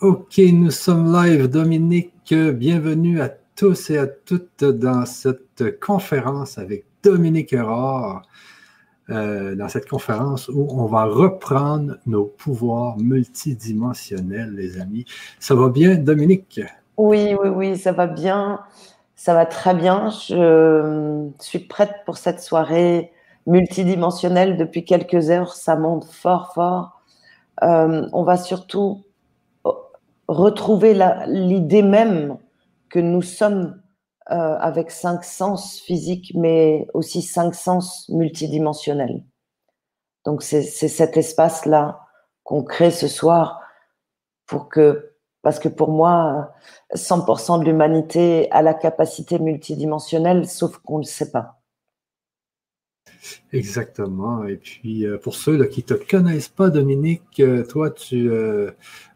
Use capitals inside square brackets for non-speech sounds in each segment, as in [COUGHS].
Ok, nous sommes live. Dominique, bienvenue à tous et à toutes dans cette conférence avec Dominique Erard. Euh, dans cette conférence où on va reprendre nos pouvoirs multidimensionnels, les amis. Ça va bien, Dominique? Oui, oui, oui, ça va bien. Ça va très bien. Je suis prête pour cette soirée multidimensionnelle depuis quelques heures. Ça monte fort, fort. Euh, on va surtout retrouver l'idée même que nous sommes euh, avec cinq sens physiques, mais aussi cinq sens multidimensionnels. Donc c'est cet espace-là qu'on crée ce soir pour que, parce que pour moi, 100% de l'humanité a la capacité multidimensionnelle, sauf qu'on ne le sait pas. Exactement. Et puis, euh, pour ceux qui ne te connaissent pas, Dominique, euh, toi, tu, euh,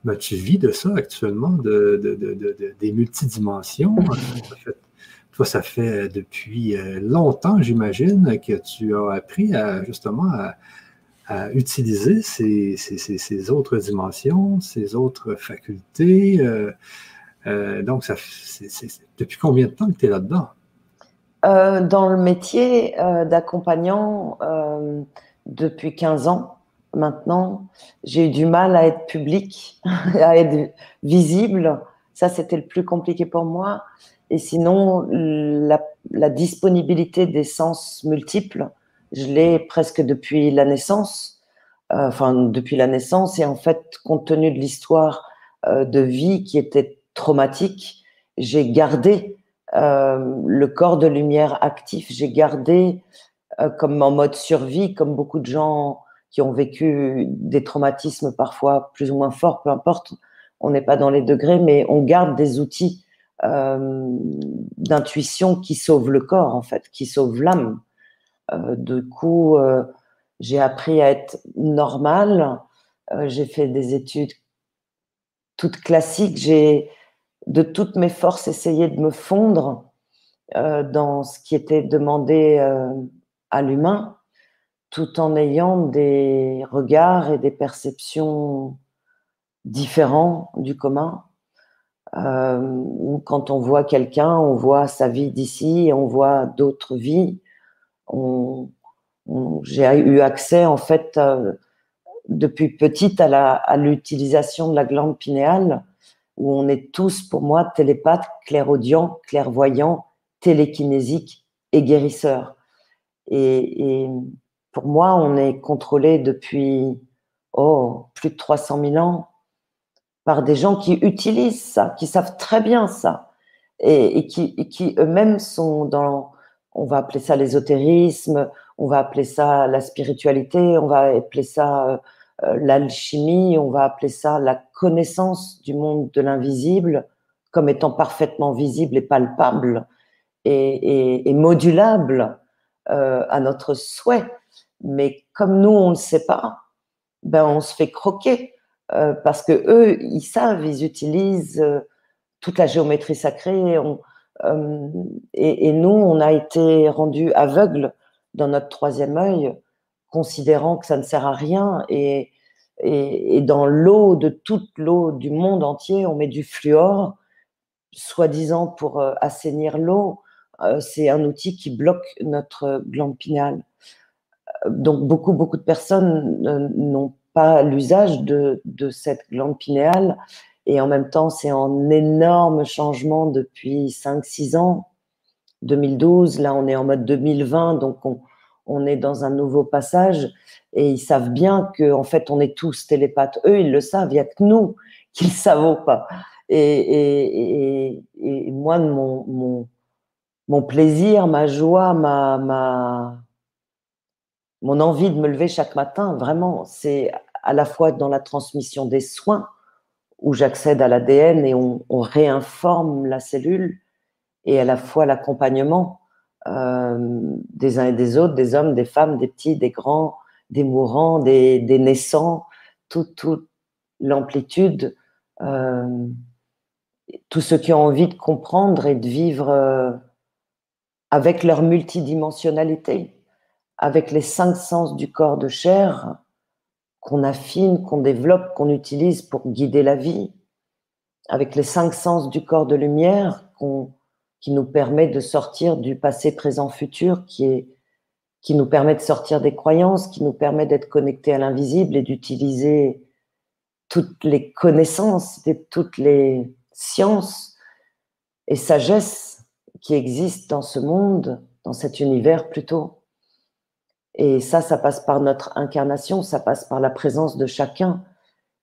ben, tu vis de ça actuellement, de, des multidimensions. [LAUGHS] toi, ça fait depuis longtemps, j'imagine, que tu as appris à, justement à, utiliser ces, autres dimensions, ces autres facultés. donc, ça, depuis combien de temps que tu es là-dedans? Euh, dans le métier euh, d'accompagnant euh, depuis 15 ans maintenant, j'ai eu du mal à être public, [LAUGHS] à être visible. Ça, c'était le plus compliqué pour moi. Et sinon, la, disponibilité des sens multiples, je l'ai presque depuis la naissance. enfin, depuis la naissance. Et en fait, compte tenu de l'histoire de vie qui était traumatique, j'ai gardé le corps de lumière actif. J'ai gardé euh, comme en mode survie, comme beaucoup de gens qui ont vécu des traumatismes parfois plus ou moins forts, peu importe, on n'est pas dans les degrés, mais on garde des outils euh, d'intuition qui sauvent le corps, en fait, qui sauvent l'âme. Euh, du coup, euh, j'ai appris à être normal. j'ai fait des études toutes classiques. J'ai de toutes mes forces essayer de me fondre euh, dans ce qui était demandé euh, à l'humain, tout en ayant des regards et des perceptions différents du commun. Euh, quand on voit quelqu'un, on voit sa vie d'ici, on voit d'autres vies. J'ai eu accès en fait depuis petite à l'utilisation de la glande pinéale où on est tous, pour moi, télépathes, clairaudients, clairvoyants, télékinésiques et guérisseurs. Et, pour moi, on est contrôlé depuis oh, plus de 300 000 ans par des gens qui utilisent ça, qui savent très bien ça, et, qui, eux-mêmes sont dans, on va appeler ça l'ésotérisme, on va appeler ça la spiritualité, on va appeler ça euh, l'alchimie, on va appeler ça la connaissance du monde de l'invisible comme étant parfaitement visible et palpable et, modulable euh, à notre souhait. Mais comme nous, on ne le sait pas, ben on se fait croquer euh, parce que eux, ils savent, ils utilisent toute la géométrie sacrée. et, et, nous, on a été rendus aveugles dans notre troisième œil considérant que ça ne sert à rien. Et, et, dans l'eau, de toute l'eau du monde entier, on met du fluor, soi-disant pour euh, assainir l'eau. Euh, c'est un outil qui bloque notre glande pinale. Euh, donc beaucoup, beaucoup de personnes n'ont pas l'usage de, de, cette glande pinéale. Et en même temps, c'est un énorme changement depuis 5-6 ans. 2012, là on est en mode 2020, donc on, on est dans un nouveau passage et ils savent bien que en fait on est tous télépathes. Eux, ils le savent, il n'y a que nous [LAUGHS] qui ne savons pas. Et, moi, mon, plaisir, ma joie, ma, mon envie de me lever chaque matin, vraiment, c'est à la fois dans la transmission des soins, où j'accède à l'ADN et on, réinforme la cellule, et à la fois l'accompagnement des uns et des autres, des hommes, des femmes, des petits, des grands, des mourants, des, naissants, toute, l'amplitude, euh, tous ceux qui ont envie de comprendre et de vivre euh, avec leur multidimensionnalité, avec les cinq sens du corps de chair qu'on affine, qu'on développe, qu'on utilise pour guider la vie. avec les cinq sens du corps de lumière qui nous permet de sortir du passé, présent, futur, qui, est, qui nous permet de sortir des croyances, qui nous permet d'être connecté à l'invisible et d'utiliser toutes les connaissances, toutes les sciences et sagesse qui existent dans ce monde, dans cet univers plutôt. Et ça, ça passe par notre incarnation, ça passe par la présence de chacun.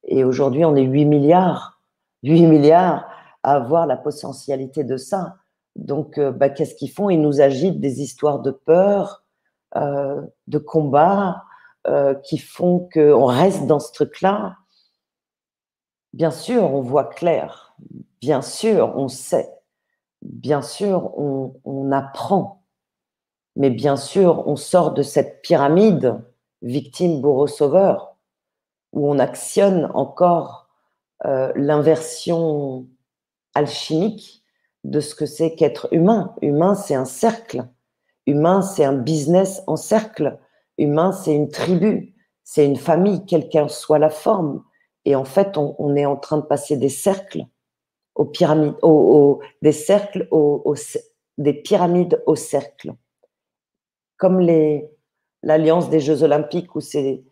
Et aujourd'hui, on est 8 milliards, 8 milliards à avoir la potentialité de ça. Donc, euh, bah, qu'est-ce qu'ils font? Ils nous agitent des histoires de peur, euh, de combat, euh, qui font qu'on reste dans ce truc-là. Bien sûr, on voit clair. Bien sûr, on sait. Bien sûr, on, apprend. Mais bien sûr, on sort de cette pyramide victime, bourreau, sauveur, où on actionne encore l'inversion alchimique de ce que c'est qu'être humain. Humain, c'est un cercle. Humain, c'est un business en cercle. Humain, c'est une tribu. C'est une famille, quelle qu'en soit la forme. Et en fait, on, est en train de passer des cercles aux pyramides, des cercles aux, des pyramides au cercle. Comme l'alliance des Jeux Olympiques où c'est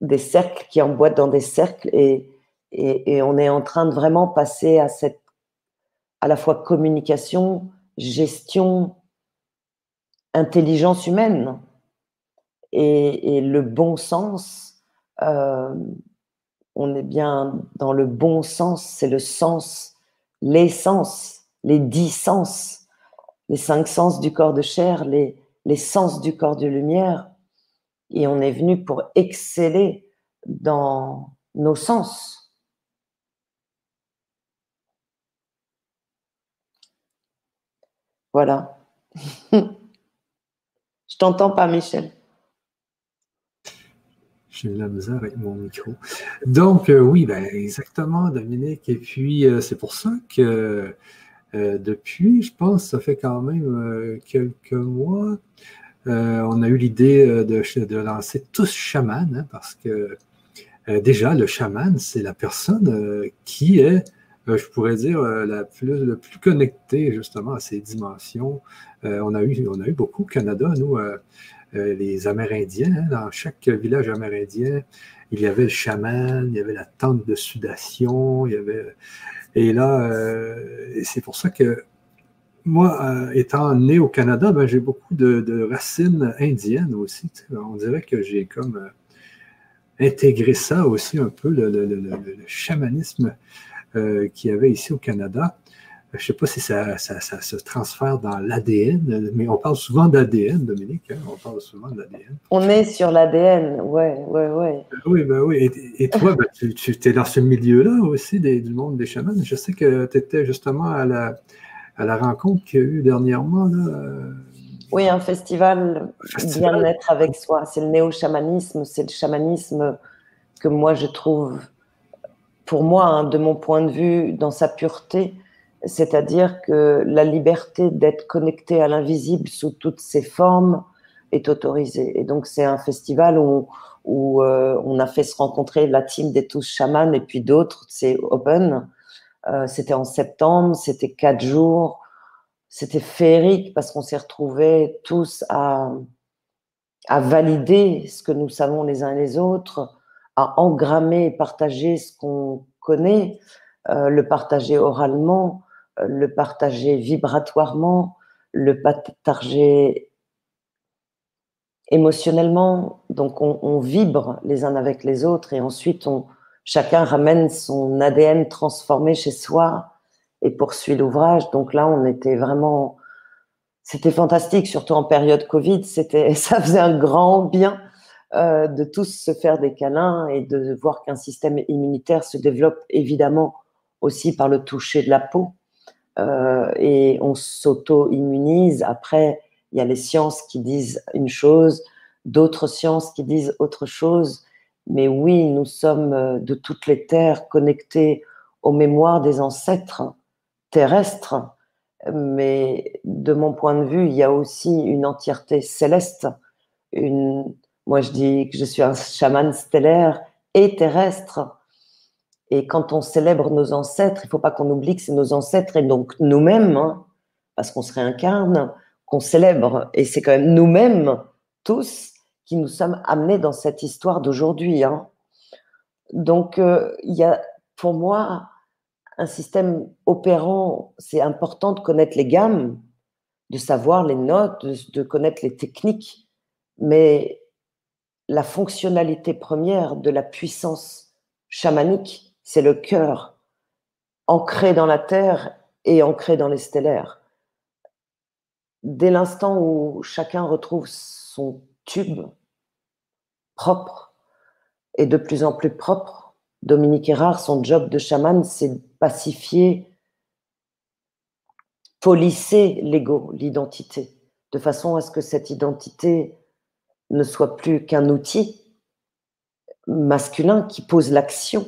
des cercles qui emboîtent dans des cercles et on est en train de vraiment passer à cette à la fois communication, gestion, intelligence humaine et, le bon sens. Euh, on est bien dans le bon sens, c'est le sens, l'essence, les dix sens, les cinq sens du corps de chair, les, les sens du corps de lumière. Et on est venu pour exceller dans nos sens. Voilà. [LAUGHS] Je t'entends pas, Michel. J'ai de la misère avec mon micro. Donc, euh, oui, ben, exactement, Dominique. Et puis, euh, c'est pour ça que euh, depuis, je pense, ça fait quand même quelques mois, on a eu l'idée de, de, lancer tous chaman, hein, parce que déjà, le chaman, c'est la personne qui est je pourrais dire, euh, la plus, le plus connecté justement à ces dimensions. Euh, on, a eu, on a eu beaucoup au Canada, nous, les Amérindiens. Hein, dans chaque village amérindien, il y avait le chaman, il y avait la tente de sudation, il y avait. Et là, c'est pour ça que moi, étant né au Canada, ben, j'ai beaucoup de, racines indiennes aussi. On dirait que j'ai comme intégré ça aussi un peu, le chamanisme euh, qu'il y avait ici au Canada. Je ne sais pas si ça, se transfère dans l'ADN, mais on parle souvent d'ADN, Dominique. Hein, on parle souvent d'ADN. On est sur l'ADN, oui, oui, oui. Oui, ben oui. Et, toi, ben, tu, tu es dans ce milieu-là aussi du monde des chamans. Je sais que tu étais justement à la, à la rencontre qu'il y a eu dernièrement. Là, oui, un festival, bien-être avec soi. C'est le néo-chamanisme, c'est le chamanisme que moi je trouve pour moi, hein, de mon point de vue, dans sa pureté, c'est-à-dire que la liberté d'être connecté à l'invisible sous toutes ses formes est autorisée. Et donc, c'est un festival où, où euh, on a fait se rencontrer la team des tous chamans et puis d'autres, c'est open. Euh, c'était en septembre, c'était quatre jours. C'était féerique parce qu'on s'est retrouvés tous à, à valider ce que nous savons les uns et les autres, à engrammer et partager ce qu'on connaît, euh, le partager oralement, euh, le partager vibratoirement, le partager émotionnellement. Donc on, vibre les uns avec les autres et ensuite on, chacun ramène son ADN transformé chez soi et poursuit l'ouvrage. Donc là, on était vraiment, c'était fantastique, surtout en période Covid. C'était, [LAUGHS] ça faisait un grand bien euh, de tous se faire des câlins et de voir qu'un système immunitaire se développe évidemment aussi par le toucher de la peau. Euh, et on s'auto-immunise. Après, il y a les sciences qui disent une chose, d'autres sciences qui disent autre chose. Mais oui, nous sommes euh, de toutes les terres connectés aux mémoires des ancêtres terrestres. Mais de mon point de vue, il y a aussi une entièreté céleste, une, moi, je dis que je suis un chaman stellaire et terrestre. Et quand on célèbre nos ancêtres, il ne faut pas qu'on oublie que c'est nos ancêtres et donc nous-mêmes, hein, parce qu'on se réincarne, qu'on célèbre. Et c'est quand même nous-mêmes, tous, qui nous sommes amenés dans cette histoire d'aujourd'hui. Hein. Donc, euh, il y a pour moi un système opérant, c'est important de connaître les gammes, de savoir les notes, de, connaître les techniques, mais la fonctionnalité première de la puissance chamanique, c'est le cœur, ancré dans la terre et ancré dans les stellaires. Dès l'instant où chacun retrouve son tube propre et de plus en plus propre, Dominique Erard, son job de chaman, c'est pacifier, polisser l'ego, l'identité, de façon à ce que cette identité ne soit plus qu'un outil masculin qui pose l'action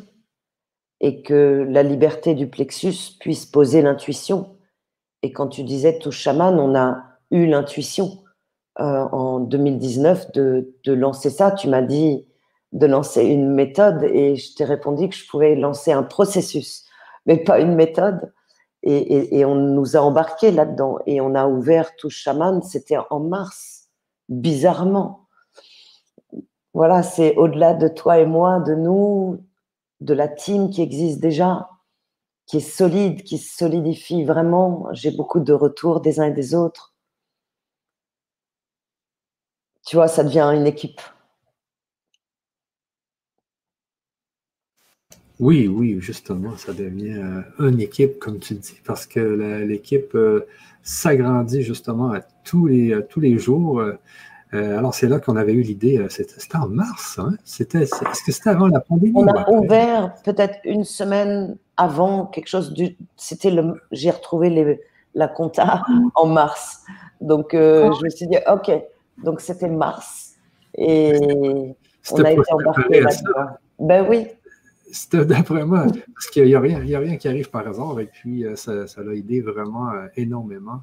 et que la liberté du plexus puisse poser l'intuition. Et quand tu disais tout chaman, on a eu l'intuition euh, en 2019 de, de, lancer ça. Tu m'as dit de lancer une méthode et je t'ai répondu que je pouvais lancer un processus, mais pas une méthode. Et, on nous a embarqués là-dedans. Et on a ouvert tout chaman, c'était en mars, bizarrement. Voilà, c'est au-delà de toi et moi, de nous, de la team qui existe déjà, qui est solide, qui se solidifie vraiment. J'ai beaucoup de retours des uns et des autres. Tu vois, ça devient une équipe. Oui, oui, justement, ça devient euh, une équipe, comme tu dis, parce que l'équipe euh, s'agrandit justement à tous les, tous les jours. Euh, alors, c'est là qu'on avait eu l'idée, c'était en mars, hein? C'était, est-ce que c'était avant la pandémie? On a ouvert peut-être une semaine avant, quelque chose du. C'était le. J'ai retrouvé les, la compta en mars. Donc, je me suis dit, OK, donc c'était mars. Et on a été embarqué là-dedans. Ben oui, c'était d'après moi, parce qu'il n'y a, rien, a rien qui arrive par hasard, et puis euh, ça, l'a aidé vraiment euh, énormément.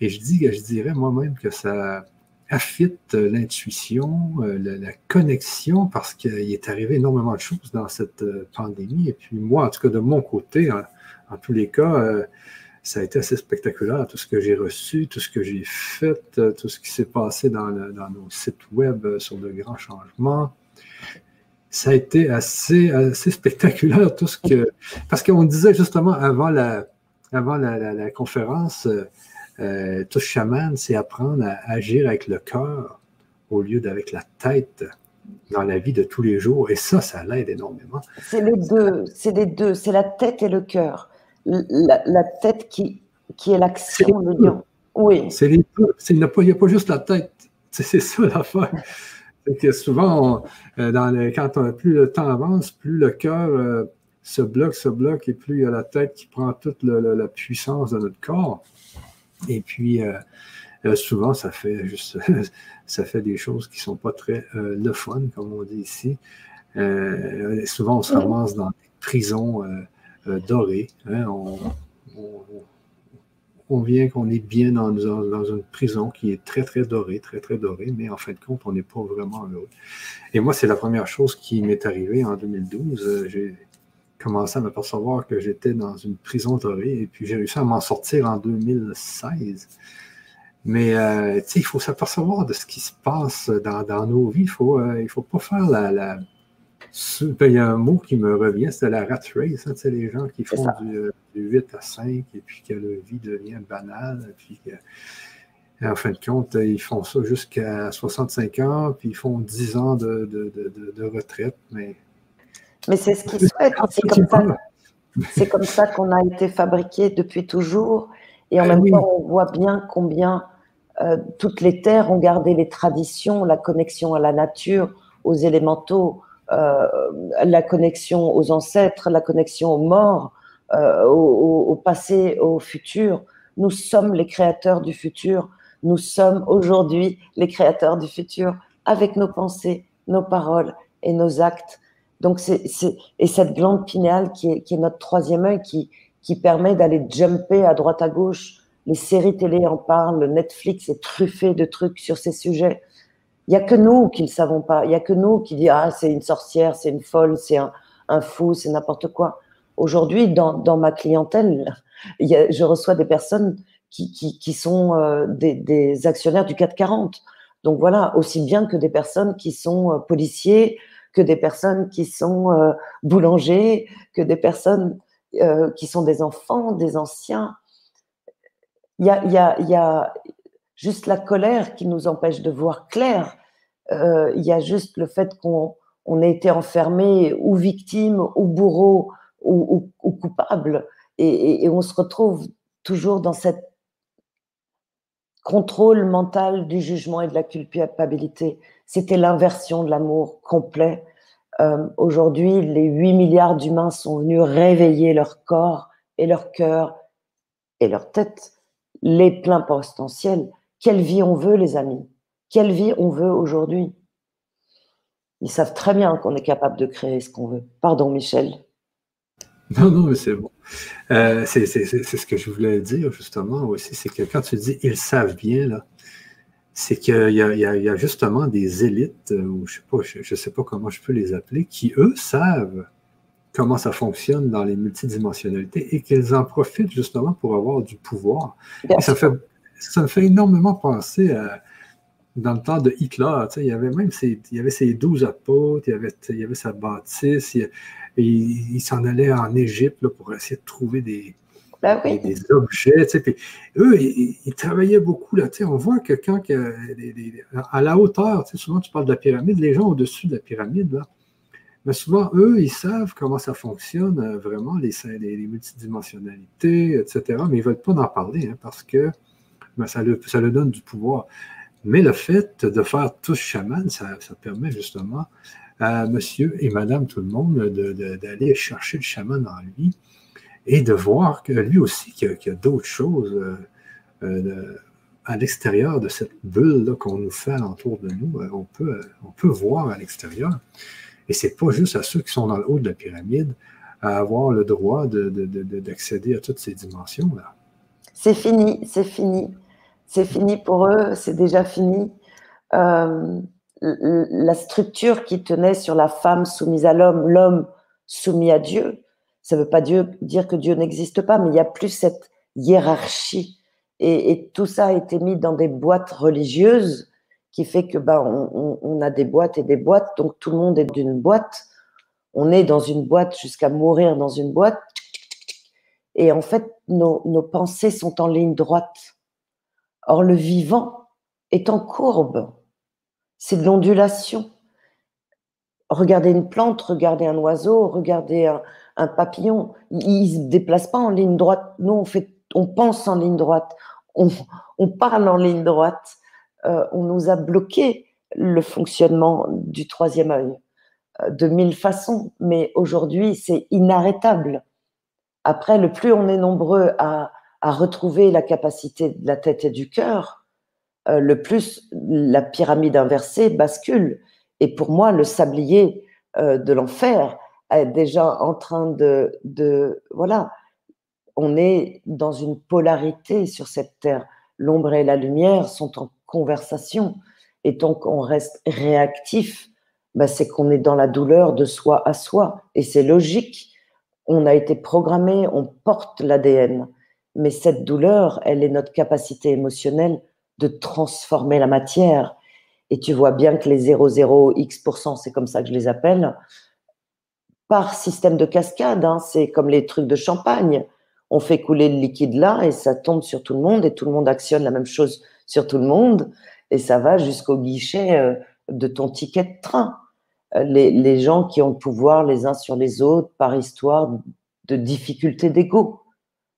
Et je, dis, je dirais moi-même que ça affite l'intuition, euh, la, connexion, parce qu'il est arrivé énormément de choses dans cette pandémie. Et puis moi, en tout cas, de mon côté, en, tous les cas, ça a été assez spectaculaire, tout ce que j'ai reçu, tout ce que j'ai fait, tout ce qui s'est passé dans, dans, nos sites web sur de grands changements ça a été assez, assez spectaculaire, tout ce que. Parce qu'on disait justement avant la, avant la, conférence, euh, tout chaman, c'est apprendre à agir avec le cœur au lieu d'avec la tête dans la vie de tous les jours. Et ça, ça l'aide énormément. C'est les deux, c'est les deux, c'est la tête et le cœur. La, tête qui, qui est l'action, le lion. Oui. C'est les deux. Il n'y a, a, pas juste la tête. [LAUGHS] C'est ça l'affaire que souvent, euh, dans quand plus le temps avance, plus le cœur euh, se bloque, se bloque, et plus il y a la tête qui prend toute la puissance de notre corps. Et puis, euh, souvent, ça fait juste, [LAUGHS] ça fait des choses qui ne sont pas très le fun, comme on dit ici. souvent, on se ramasse dans des prisons dorées. Hein, on, on vient qu'on est bien dans, une prison qui est très, très dorée, très, très dorée, mais en fin de compte, on n'est pas vraiment heureux. Et moi, c'est la première chose qui m'est arrivée en 2012. Euh, j'ai commencé à m'apercevoir que j'étais dans une prison dorée et puis j'ai réussi à m'en sortir en 2016. Mais euh, il faut s'apercevoir de ce qui se passe dans, nos vies. Il ne faut, euh, il faut pas faire la ben, il y a un mot qui me revient, c'est la rat race. Hein, les gens qui font du, 8 à 5 et puis que leur vie devient banale. Et puis en fin de compte, ils font ça jusqu'à 65 ans, puis ils font 10 ans de, retraite. Mais, mais c'est ce qu'ils souhaitent. C'est comme ça. C'est comme ça qu'on a été fabriqué depuis toujours. Et en ben même temps, on voit bien combien euh, toutes les terres ont gardé les traditions, la connexion à la nature, aux élémentaux, euh, la connexion aux ancêtres, la connexion aux morts, euh, au, passé, au futur. Nous sommes les créateurs du futur. Nous sommes aujourd'hui les créateurs du futur avec nos pensées, nos paroles et nos actes. Donc, c'est, et cette glande pinéale qui est, qui est notre troisième œil qui, qui permet d'aller jumper à droite à gauche. Les séries télé en parlent, Netflix est truffé de trucs sur ces sujets. Il n'y a que nous qui ne le savons pas. Il n'y a que nous qui disons Ah, c'est une sorcière, c'est une folle, c'est un, un fou, c'est n'importe quoi. Aujourd'hui, dans, ma clientèle, je reçois des personnes qui, sont euh, des, actionnaires du 440. Donc voilà, aussi bien que des personnes qui sont euh, policiers, que des personnes qui sont euh, boulangers, que des personnes qui sont des enfants, des anciens. Il y a, juste la colère qui nous empêche de voir clair. Il y a juste le fait qu'on on a été enfermé ou victime ou bourreau ou, coupable. et, on se retrouve toujours dans cette contrôle mental du jugement et de la culpabilité. C'était l'inversion de l'amour complet. Euh, aujourd'hui, les 8 milliards d'humains sont venus réveiller leur corps et leur cœur et leur tête, les pleins potentiels. Quelle vie on veut, les amis? Quelle vie on veut aujourd'hui? Ils savent très bien qu'on est capable de créer ce qu'on veut. Pardon, Michel. Non, non, mais c'est bon. Euh, c'est ce que je voulais dire justement aussi, c'est que quand tu dis ils savent bien, là, c'est qu'il y, y, a justement des élites, euh, ou je sais pas, je, sais pas comment je peux les appeler, qui eux savent comment ça fonctionne dans les multidimensionnalités et qu'ils en profitent justement pour avoir du pouvoir. ça, fait, ça me fait énormément penser à, dans le temps de Hitler, il y avait même ses, il y avait ses douze apôtres, il y avait, il y avait sa bâtisse, et il, s'en allait en Égypte pour essayer de trouver des, ben des, objets. Puis eux, ils, travaillaient beaucoup. Là, on voit que quand, à la hauteur, souvent tu parles de la pyramide, les gens au-dessus de la pyramide, là, mais souvent, eux, ils savent comment ça fonctionne euh, vraiment, les, les, multidimensionnalités, etc. Mais ils ne veulent pas en parler hein, parce que ben, ça, leur, ça donne du pouvoir. Mais le fait de faire tous chaman, ça, permet justement à monsieur et madame tout le monde d'aller chercher le chaman en lui et de voir que lui aussi, qu'il y a, d'autres choses euh, euh, à l'extérieur de cette bulle qu'on nous fait alentour de nous. Euh, on peut, on peut voir à l'extérieur. Et ce n'est pas juste à ceux qui sont dans le haut de la pyramide à avoir le droit d'accéder à toutes ces dimensions-là. C'est fini, c'est fini c'est fini pour eux, c'est déjà fini. La structure qui tenait sur la femme soumise à l'homme, l'homme soumis à Dieu, ça ne veut pas dire que Dieu n'existe pas, mais il n'y a plus cette hiérarchie. Et, tout ça a été mis dans des boîtes religieuses qui fait que ben, on, a des boîtes et des boîtes, donc tout le monde est d'une boîte. On est dans une boîte jusqu'à mourir dans une boîte. Et en fait, nos pensées sont en ligne droite. Or, le vivant est en courbe. C'est de l'ondulation. Regardez une plante, regardez un oiseau, regardez un, papillon. Il ne se déplace pas en ligne droite. Nous, on, fait, on pense en ligne droite. On, parle en ligne droite. Euh, on nous a bloqué le fonctionnement du troisième œil euh, de mille façons. Mais aujourd'hui, c'est inarrêtable. Après, le plus on est nombreux à à retrouver la capacité de la tête et du cœur, euh, le plus la pyramide inversée bascule. Et pour moi, le sablier de l'enfer déjà en train de, Voilà, on est dans une polarité sur cette terre. L'ombre et la lumière sont en conversation. Et tant qu'on reste réactif, bah, c'est qu'on est dans la douleur de soi à soi. Et c'est logique. On a été programmé, on porte l'ADN mais cette douleur, elle est notre capacité émotionnelle de transformer la matière. Et tu vois bien que les 0,0x%, c'est comme ça que je les appelle, par système de cascade, hein, c'est comme les trucs de champagne. On fait couler le liquide là et ça tombe sur tout le monde et tout le monde actionne la même chose sur tout le monde et ça va jusqu'au guichet euh, de ton ticket de train. Euh, les, gens qui ont le pouvoir les uns sur les autres par histoire de difficulté d'ego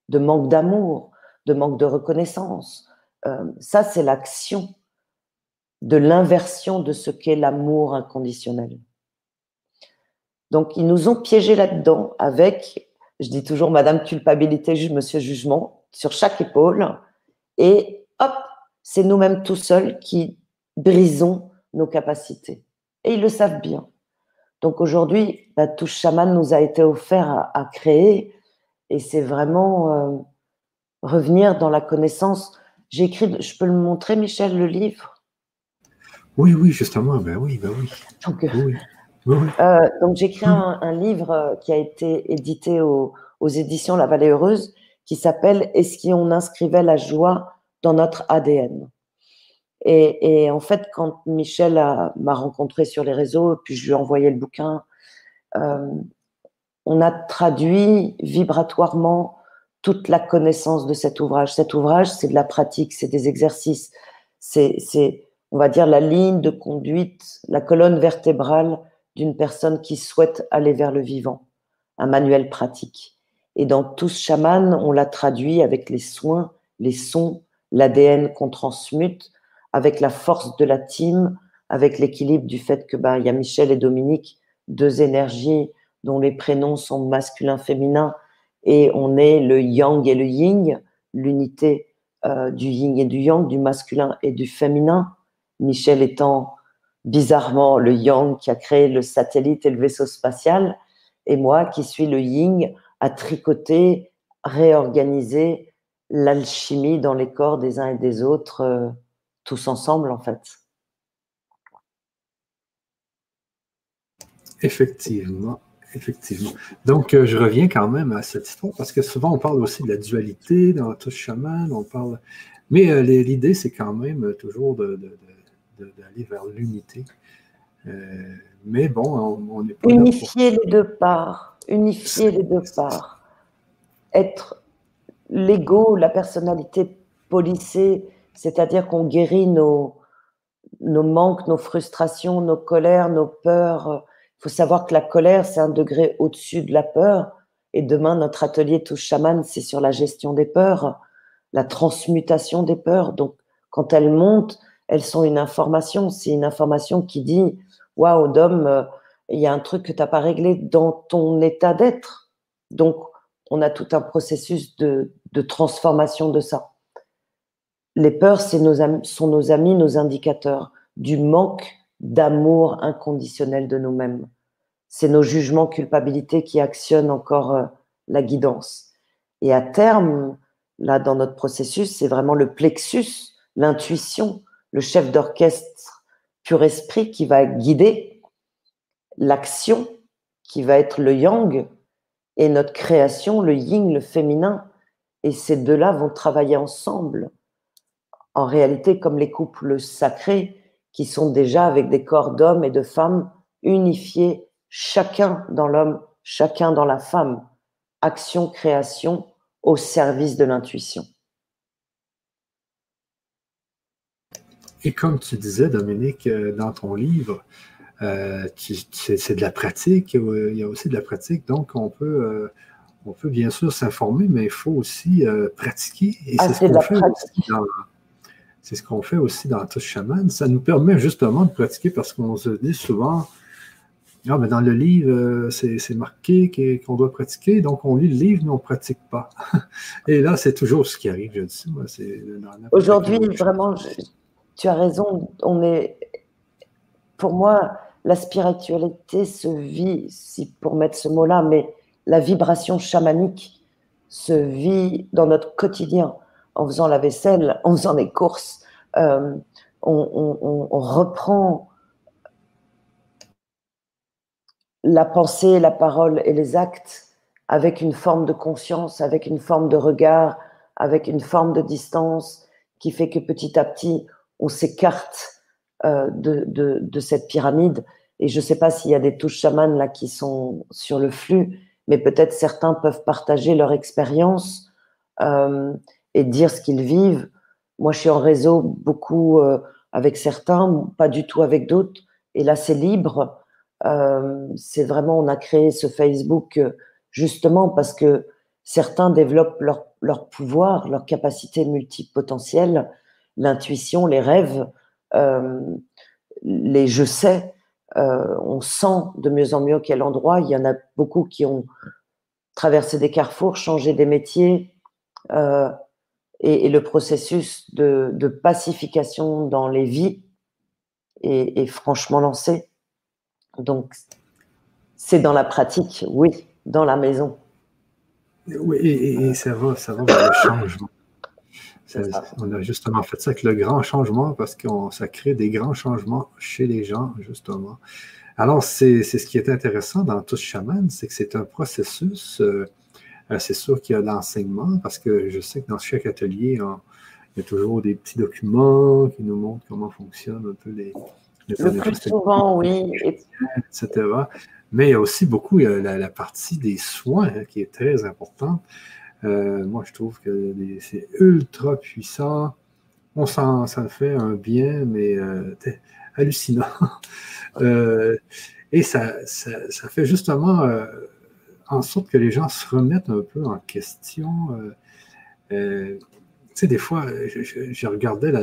de manque d'amour, de manque de reconnaissance. Euh, ça, c'est l'action de l'inversion de ce qu'est l'amour inconditionnel. Donc, ils nous ont piégés là-dedans avec, je dis toujours, Madame culpabilité, Monsieur jugement, sur chaque épaule. Et hop, c'est nous-mêmes tout seuls qui brisons nos capacités. Et ils le savent bien. Donc aujourd'hui, la touche chaman nous a été offert à créer et c'est vraiment euh, revenir dans la connaissance. J'ai écrit, je peux le montrer, Michel, le livre? Oui, oui, justement, ben oui, ben oui. Donc, Euh, donc j'écris un, un, livre qui a été édité aux éditions La Vallée Heureuse qui s'appelle Est-ce qu'on inscrivait la joie dans notre ADN et, en fait, quand Michel m'a rencontré sur les réseaux, puis je lui ai envoyé le bouquin, euh, on a traduit vibratoirement toute la connaissance de cet ouvrage. Cet ouvrage, c'est de la pratique, c'est des exercices, c'est, on va dire, la ligne de conduite, la colonne vertébrale d'une personne qui souhaite aller vers le vivant, un manuel pratique. Et dans Tous Chaman, on l'a traduit avec les soins, les sons, l'ADN qu'on transmute, avec la force de la team, avec l'équilibre du fait que ben, y a Michel et Dominique, deux énergies dont les prénoms sont masculin, féminin, et on est le yang et le yin, l'unité euh, du yin et du yang, du masculin et du féminin. Michel étant bizarrement le yang qui a créé le satellite et le vaisseau spatial, et moi qui suis le yin à tricoter, réorganiser l'alchimie dans les corps des uns et des autres, euh, tous ensemble en fait. Effectivement. Effectivement. Donc, euh, je reviens quand même à cette histoire parce que souvent on parle aussi de la dualité dans tout chaman, on parle. Mais euh, l'idée, c'est quand même toujours d'aller vers l'unité. mais bon, on n'est pas. Unifier les deux parts unifier les deux parts, être l'ego, la personnalité polissée, c'est-à-dire qu'on guérit nos, nos manques, nos frustrations, nos colères, nos peurs. Il faut savoir que la colère, c'est un degré au-dessus de la peur. Et demain, notre atelier Touche Chaman, c'est sur la gestion des peurs, la transmutation des peurs. Donc, quand elles montent, elles sont une information. C'est une information qui dit Waouh, Dom, il y a un truc que tu n'as pas réglé dans ton état d'être. Donc, on a tout un processus de, transformation de ça. Les peurs, nos sont nos amis, nos indicateurs du manque d'amour inconditionnel de nous-mêmes. C'est nos jugements, culpabilités qui actionnent encore euh, la guidance. Et à terme, là, dans notre processus, c'est vraiment le plexus, l'intuition, le chef d'orchestre pur esprit qui va guider l'action qui va être le yang et notre création, le yin, le féminin. Et ces deux-là vont travailler ensemble. En réalité, comme les couples sacrés qui sont déjà avec des corps d'hommes et de femmes unifiés, chacun dans l'homme, chacun dans la femme. Action, création au service de l'intuition. Et comme tu disais, Dominique, euh, dans ton livre, euh, c'est de la pratique, il y a aussi de la pratique, donc on peut, euh, on peut bien sûr s'informer, mais il faut aussi euh, pratiquer. Et ah, c'est ce qu'on fait c'est ce qu'on fait aussi dans Touch Chaman. Ça nous permet justement de pratiquer parce qu'on se dit souvent, ah, mais dans le livre, c'est marqué qu'on doit pratiquer, donc on lit le livre, mais on ne pratique pas. [LAUGHS] Et là, c'est toujours ce qui arrive, je dis. Aujourd'hui, vraiment, tu as raison, on est, pour moi, la spiritualité se vit, si pour mettre ce mot-là, mais la vibration chamanique se vit dans notre quotidien, en faisant la vaisselle, en faisant des courses. Euh, on, reprend la pensée, la parole et les actes avec une forme de conscience, avec une forme de regard, avec une forme de distance qui fait que petit à petit, on s'écarte euh, de, de, cette pyramide. Et je ne sais pas s'il y a des touches chamanes là qui sont sur le flux, mais peut-être certains peuvent partager leur expérience euh, et dire ce qu'ils vivent. Moi, je suis en réseau beaucoup euh, avec certains, pas du tout avec d'autres. Et là, c'est libre. c'est vraiment, on a créé ce Facebook justement parce que certains développent leur, leur pouvoir, leur capacité multipotentielle, l'intuition, les rêves. Euh, les je sais, euh, on sent de mieux en mieux quel endroit. Il y en a beaucoup qui ont traversé des carrefours, changé des métiers, euh, et, le processus de, pacification dans les vies est, franchement lancé. Donc, c'est dans la pratique, oui, dans la maison. Oui, et, ça va, ça va le. On a justement fait ça avec le grand changement parce que ça crée des grands changements chez les gens, justement. Alors, c'est ce qui est intéressant dans tout chaman, c'est que c'est un processus. Euh, c'est sûr qu'il y a l'enseignement, parce que je sais que dans chaque atelier, il y a toujours des petits documents qui nous montrent comment fonctionnent un peu les. les Le plus souvent, oui. Etc. Mais il y a aussi beaucoup la, partie des soins hein, qui est très importante. Euh, moi, je trouve que c'est ultra puissant. On sent, ça fait un bien, mais euh, [LAUGHS] hallucinant. Euh, et ça, ça, fait justement en sorte que les gens se remettent un peu en question. tu sais, des fois, je, regardais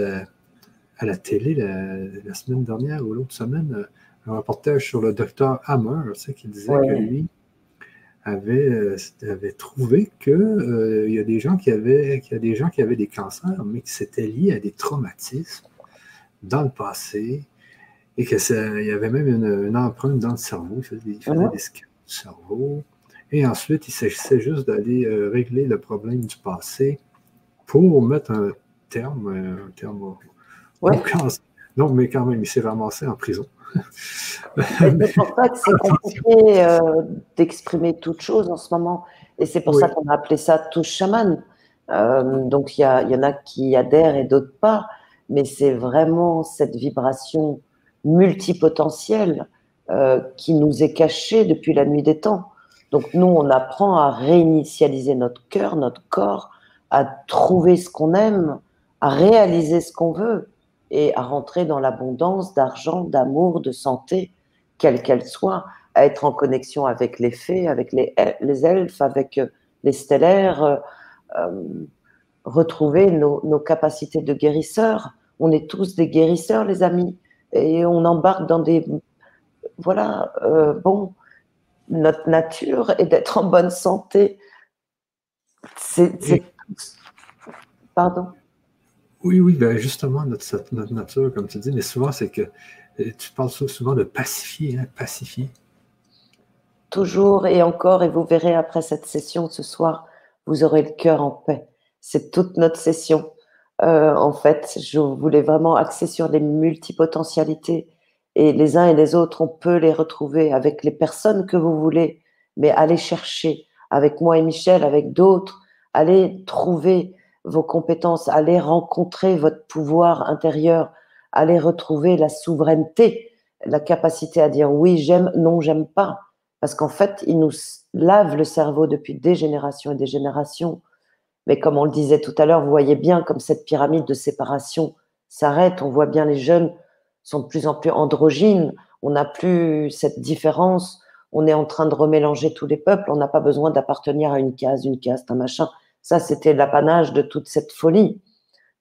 à la télé la, semaine dernière ou l'autre semaine un reportage sur le docteur Hammer, tu sais, qui disait que lui, avait, euh, avait trouvé qu'il euh, il y a des gens qui avaient, qu'il y a des gens qui avaient des cancers, mais que c'était lié à des traumatismes dans le passé et qu'il y avait même une, empreinte dans le cerveau. Il faisait, des scans du cerveau. Et ensuite, il s'agissait juste d'aller euh, régler le problème du passé pour mettre un terme, un terme au, cancer. Non, mais quand même, il s'est ramassé en prison. C'est pour ça que c'est compliqué euh, d'exprimer toute chose en ce moment. Et c'est pour ça qu'on a appelé ça touche chaman. Euh, donc il y, y, en a qui adhèrent et d'autres pas. Mais c'est vraiment cette vibration multipotentielle euh, qui nous est cachée depuis la nuit des temps. Donc nous, on apprend à réinitialiser notre cœur, notre corps, à trouver ce qu'on aime, à réaliser ce qu'on veut et à rentrer dans l'abondance d'argent, d'amour, de santé, quelle qu'elle soit, à être en connexion avec les fées, avec les, les elfes, avec euh, les stellaires, euh, euh, retrouver nos, nos, capacités de guérisseurs. On est tous des guérisseurs, les amis, et on embarque dans des... Voilà, bon, notre nature est d'être en bonne santé. C'est... Pardon oui, oui, ben justement, notre, notre, nature, comme tu dis, mais souvent, c'est que euh, tu parles souvent de pacifier, hein, pacifier. Toujours et encore, et vous verrez après cette session ce soir, vous aurez le cœur en paix. C'est toute notre session. Euh, en fait, je voulais vraiment axer sur les multipotentialités. Et les uns et les autres, on peut les retrouver avec les personnes que vous voulez, mais allez chercher avec moi et Michel, avec d'autres, allez trouver vos compétences, allez rencontrer votre pouvoir intérieur, allez retrouver la souveraineté, la capacité à dire oui, j'aime, non, j'aime pas. Parce qu'en fait, il nous lave le cerveau depuis des générations et des générations. Mais comme on le disait tout à l'heure, vous voyez bien comme cette pyramide de séparation s'arrête. On voit bien les jeunes sont de plus en plus androgynes. On n'a plus cette différence. On est en train de remélanger tous les peuples. On n'a pas besoin d'appartenir à une case, une caste, un machin. Ça, c'était l'apanage de toute cette folie.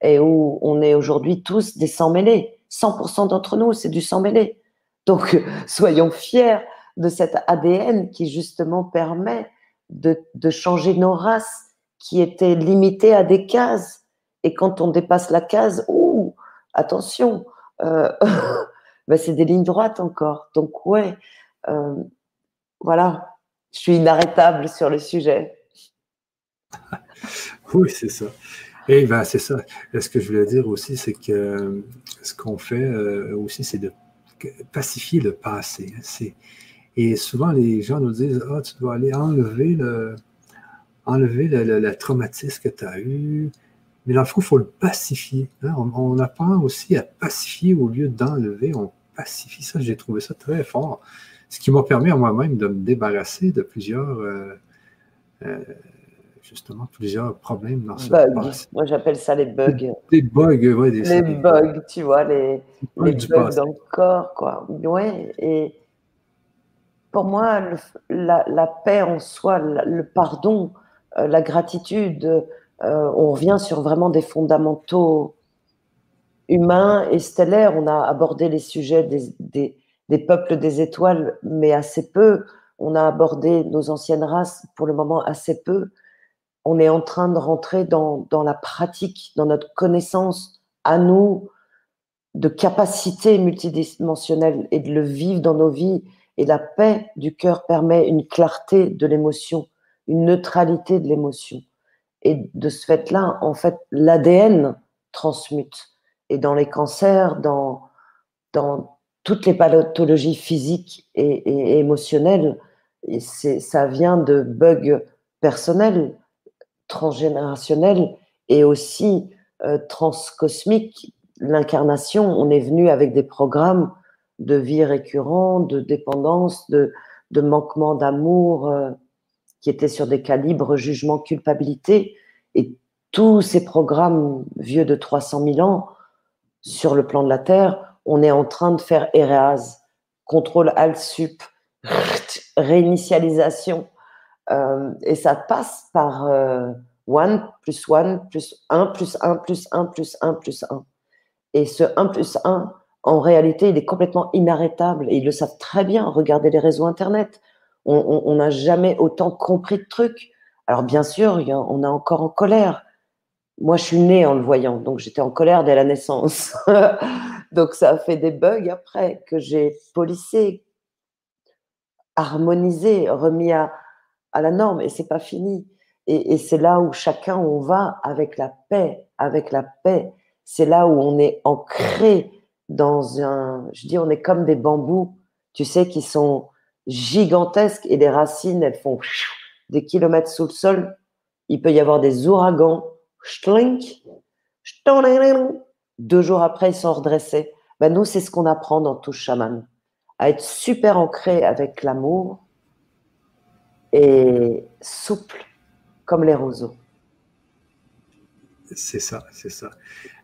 Et où on est aujourd'hui tous des sans-mêlés. 100% d'entre nous, c'est du sans-mêlé. Donc, [LAUGHS] soyons fiers de cet ADN qui, justement, permet de, changer nos races qui étaient limitées à des cases. Et quand on dépasse la case, ouh, attention, euh, [LAUGHS] ben, c'est des lignes droites encore. Donc, ouais, euh, voilà, je suis inarrêtable sur le sujet. [LAUGHS] Oui, c'est ça. Et ben, c'est ça. Ce que je voulais dire aussi, c'est que euh, ce qu'on fait euh, aussi, c'est de pacifier le passé. Hein. Et souvent, les gens nous disent Ah, tu dois aller enlever le, enlever le, traumatisme que tu as eu. Mais dans le fond, il faut le pacifier. Hein. On, apprend aussi à pacifier au lieu d'enlever. On pacifie ça. J'ai trouvé ça très fort. Ce qui m'a permis à moi-même de me débarrasser de plusieurs. Euh, justement plusieurs problèmes dans ce bugs. Moi, j'appelle ça les bugs. Des bugs, oui. Des, les bugs, tu vois, les, les bugs dans le corps, quoi. Ouais, et pour moi, la, la, paix en soi, le pardon, euh, la gratitude, euh, on revient sur vraiment des fondamentaux humains et stellaires. On a abordé les sujets des, des, des peuples des étoiles, mais assez peu. On a abordé nos anciennes races pour le moment assez peu on est en train de rentrer dans, la pratique, dans notre connaissance à nous de capacité multidimensionnelle et de le vivre dans nos vies. Et la paix du cœur permet une clarté de l'émotion, une neutralité de l'émotion. Et de ce fait-là, en fait, l'ADN transmute. Et dans les cancers, dans, toutes les pathologies physiques et, émotionnelles, ça vient de bugs personnels, transgénérationnels et aussi euh, transcosmiques. L'incarnation, on est venu avec des programmes de vie récurrents, de dépendance, de, de manquement d'amour euh, qui étaient sur des calibres jugement, culpabilité. Et tous ces programmes vieux de 300 000 ans sur le plan de la Terre, on est en train de faire ERAS, contrôle Alt-Sup, [LAUGHS] réinitialisation. Euh, et ça passe par 1 euh, plus 1 plus 1 plus 1 plus 1 plus 1 plus 1. Et ce 1 plus 1, en réalité, il est complètement inarrêtable. Ils le savent très bien. Regardez les réseaux Internet. On n'a jamais autant compris de trucs. Alors bien sûr, on est encore en colère. Moi, je suis née en le voyant, donc j'étais en colère dès la naissance. [LAUGHS] donc ça a fait des bugs après que j'ai polissé, harmonisé, remis à, la norme, et c'est pas fini. Et, et c'est là où chacun on va avec la paix, avec la paix. C'est là où on est ancré dans un, je dis, on est comme des bambous, tu sais, qui sont gigantesques et les racines, elles font des kilomètres sous le sol. Il peut y avoir des ouragans deux jours après, ils sont redressés. Ben, nous, c'est ce qu'on apprend dans tout chaman, à être super ancré avec l'amour et souple comme les roseaux. C'est ça, c'est ça.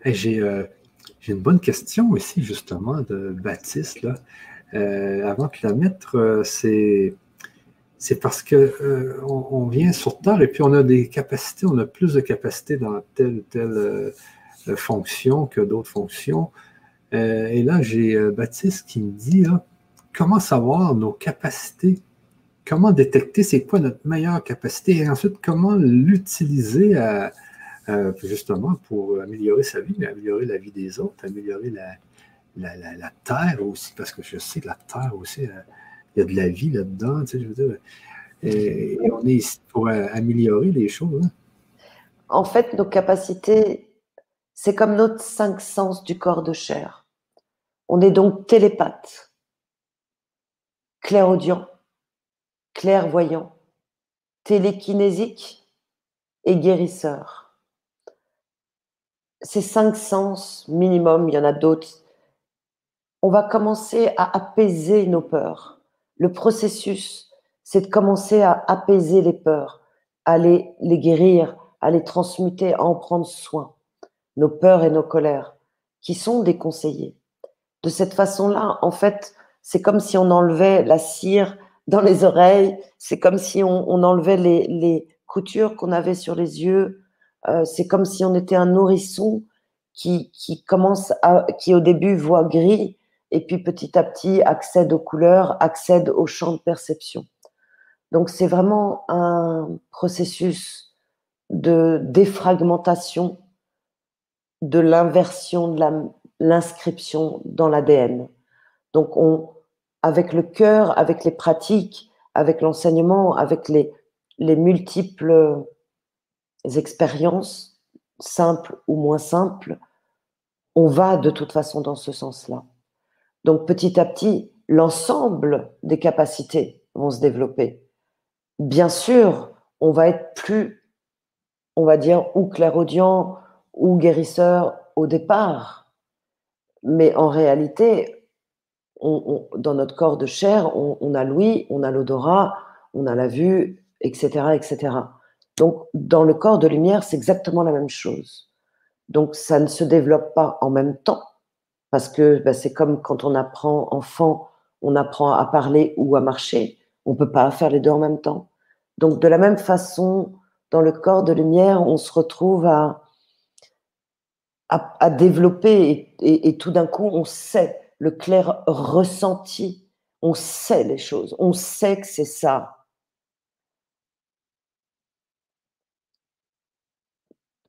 J'ai euh, une bonne question ici, justement, de Baptiste. Là. Euh, avant de la mettre, euh, c'est c'est parce euh, on vient sur Terre et puis on a des capacités, on a plus de capacités dans telle ou telle fonction que d'autres fonctions. et là, j'ai Baptiste qui me dit comment savoir nos capacités, comment détecter c'est quoi notre meilleure capacité et ensuite comment l'utiliser justement pour améliorer sa vie, mais améliorer la vie des autres, améliorer la, Terre aussi, parce que je sais que la Terre aussi il y a de la vie là-dedans. Tu sais, je veux dire, et, on est ici pour euh, améliorer les choses. Hein. En fait, nos capacités, c'est comme notre cinq sens du corps de chair. On est donc télépathe, clairaudient, clairvoyant, télékinésique et guérisseur. Ces cinq sens minimum, il y en a d'autres. On va commencer à apaiser nos peurs le processus, c'est de commencer à apaiser les peurs, à les, guérir, à les transmuter, à en prendre soin, nos peurs et nos colères, qui sont déconseillées. De cette façon-là, en fait, c'est comme si on enlevait la cire dans les oreilles, c'est comme si on, enlevait les, coutures qu'on avait sur les yeux, euh, c'est comme si on était un nourrisson qui, qui commence à, qui au début voit gris et puis petit à petit accède aux couleurs, accède au champ de perception. Donc c'est vraiment un processus de défragmentation de l'inversion de l'inscription dans l'ADN. Donc on, avec le cœur, avec les pratiques, avec l'enseignement, avec les, les multiples expériences, simples ou moins simples, on va de toute façon dans ce sens-là. Donc petit à petit, l'ensemble des capacités vont se développer. Bien sûr, on va être plus, on va dire, ou clairaudient ou guérisseur au départ. Mais en réalité, dans notre corps de chair, on, a l'ouïe, on a l'odorat, on a la vue, etc., etc. Donc, dans le corps de lumière, c'est exactement la même chose. Donc, ça ne se développe pas en même temps, parce que bah, c'est comme quand on apprend enfant, on apprend à parler ou à marcher. On ne peut pas faire les deux en même temps. Donc de la même façon, dans le corps de lumière, on se retrouve à, à, développer et, tout d'un coup, on sait le clair ressenti. On sait les choses. On sait que c'est ça.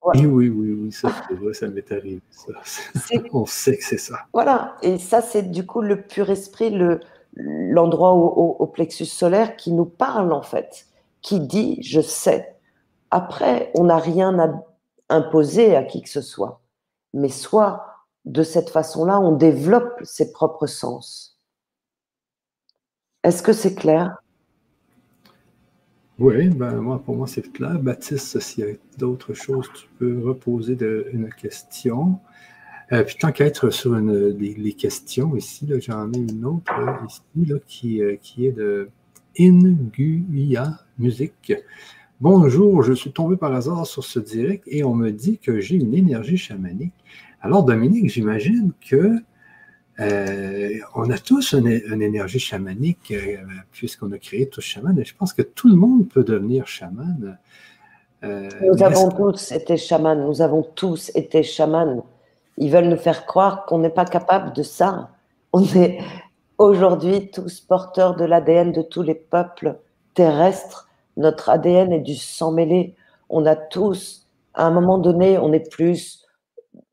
Oui, oui, oui, oui, ça ça m'est arrivé. [LAUGHS] On sait que c'est ça. Voilà, et ça, c'est du coup le pur esprit, le, l'endroit au, plexus solaire qui nous parle en fait, qui dit je sais. Après, on n'a rien à imposer à qui que ce soit, mais soit de cette façon-là, on développe ses propres sens. Est-ce que c'est clair? Oui, ben moi, pour moi, c'est clair. Baptiste, s'il y a d'autres choses, tu peux reposer une question. Euh, puis tant qu'à être sur les, questions ici, j'en ai une autre ici qui, euh, qui est de Inguia Musique. Bonjour, je suis tombé par hasard sur ce direct et on me dit que j'ai une énergie chamanique. Alors, Dominique, j'imagine que euh, on a tous une, énergie chamanique euh, puisqu'on a créé tous chaman. Et je pense que tout le monde peut devenir chaman. Euh, nous avons tous été chaman. Nous avons tous été chaman. Ils veulent nous faire croire qu'on n'est pas capable de ça. On est aujourd'hui tous porteurs de l'ADN de tous les peuples terrestres. Notre ADN est du sang mêlé. On a tous, à un moment donné, on est plus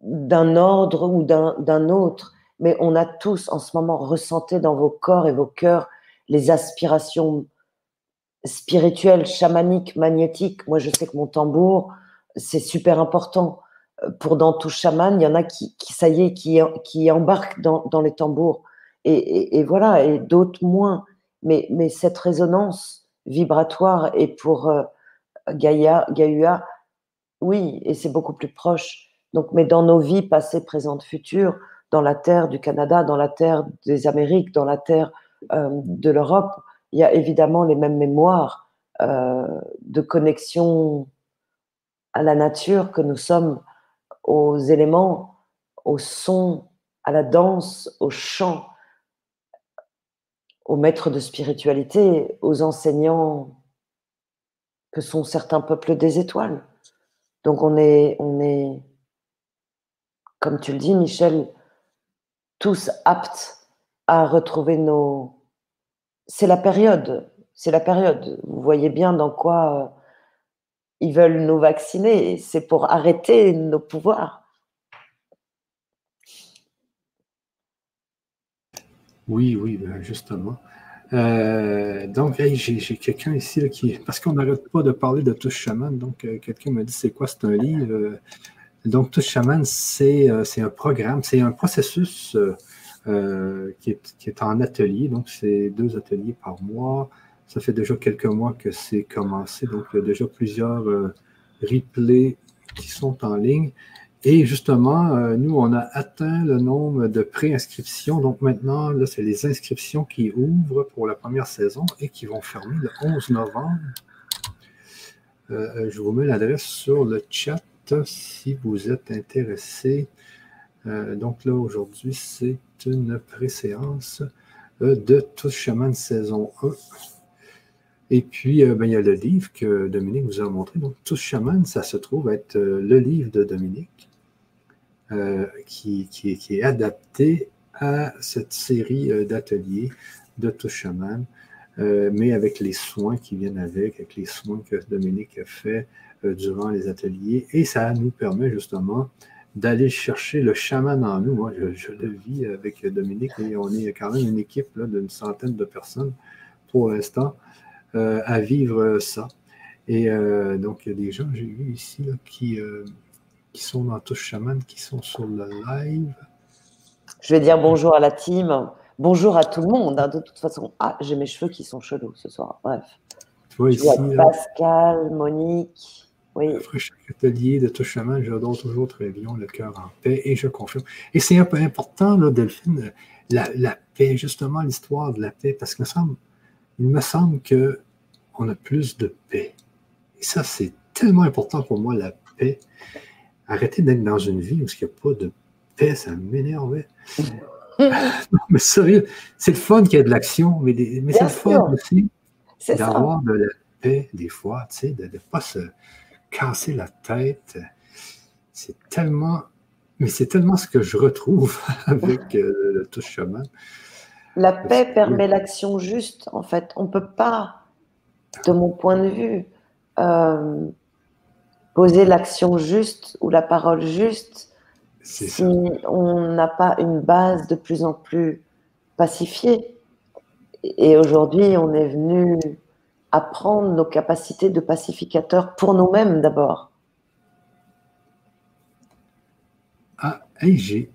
d'un ordre ou d'un autre, mais on a tous en ce moment ressenti dans vos corps et vos cœurs les aspirations spirituelles, chamaniques, magnétiques. Moi, je sais que mon tambour, c'est super important. Pour dans tout chaman, il y en a qui, ça y est, qui, qui embarquent dans, les tambours. Et, voilà, et d'autres moins. Mais, mais cette résonance vibratoire est pour euh, Gaïa, Gaïa, oui, et c'est beaucoup plus proche. Donc, mais dans nos vies passées, présentes, futures, dans la terre du Canada, dans la terre des Amériques, dans la terre euh, de l'Europe, il y a évidemment les mêmes mémoires euh, de connexion à la nature que nous sommes aux éléments, au son, à la danse, au chant, aux maîtres de spiritualité, aux enseignants que sont certains peuples des étoiles. Donc on est, on est, comme tu le dis, Michel, tous aptes à retrouver nos. C'est la période, c'est la période. Vous voyez bien dans quoi euh, ils veulent nous vacciner. C'est pour arrêter nos pouvoirs. Oui, oui, ben, justement. Euh, donc, j'ai quelqu'un ici qui. Parce qu'on n'arrête pas de parler de Touche Chaman, donc euh, quelqu'un m'a dit c'est quoi, c'est un livre? Donc, Touche Chaman, c'est un programme, c'est un processus qui est, qui, est, en atelier. Donc, c'est deux ateliers par mois. Ça fait déjà quelques mois que c'est commencé. Donc, il y a déjà plusieurs replays qui sont en ligne. Et justement, euh, nous, on a atteint le nombre de préinscriptions. Donc maintenant, là, c'est les inscriptions qui ouvrent pour la première saison et qui vont fermer le 11 novembre. Euh, euh, je vous mets l'adresse sur le chat si vous êtes intéressé. donc là, aujourd'hui, c'est une préséance de Tous Chaman saison 1. Et puis, ben, il y a le livre que Dominique vous a montré. Donc, Tous Chaman, ça se trouve être le livre de Dominique. Euh, qui, est adapté à cette série euh, d'ateliers de Touchaman, euh, mais avec les soins qui viennent avec, avec les soins que Dominique a fait durant les ateliers. Et ça nous permet justement d'aller chercher le chaman en nous. Moi, je, le vis avec Dominique et on est quand même une équipe d'une centaine de personnes pour l'instant à vivre ça. Et donc, il y a des gens, j'ai vu ici, qui, qui sont dans Touche Chaman, qui sont sur le live. Je vais dire bonjour à la team. Bonjour à tout le monde. Hein, de toute façon, ah, j'ai mes cheveux qui sont chelous ce soir. Bref. Ici. Pascal, Monique. Oui. Après chaque atelier de Touche Chaman, j'adore toujours très bien le cœur en paix et je confirme. Et c'est un peu important, là, Delphine, la, la paix, justement, l'histoire de la paix, parce que semble, il me semble qu'on a plus de paix. Et ça, c'est tellement important pour moi, la paix. Arrêtez d'être dans une vie où il n'y a pas de paix, ça m'énervait. [LAUGHS] mais sérieux, c'est le fun qu'il y ait de l'action, mais, c'est le fun aussi d'avoir de la paix des fois, tu sais, de ne pas se casser la tête. C'est tellement, mais c'est tellement ce que je retrouve [LAUGHS] avec euh, le touche chemin. La paix permet l'action juste, en fait. On ne peut pas, de mon point de vue, euh, poser l'action juste ou la parole juste si on n'a pas une base de plus en plus pacifiée. Et aujourd'hui, on est venu apprendre nos capacités de pacificateur pour nous-mêmes d'abord. Ah, j'ai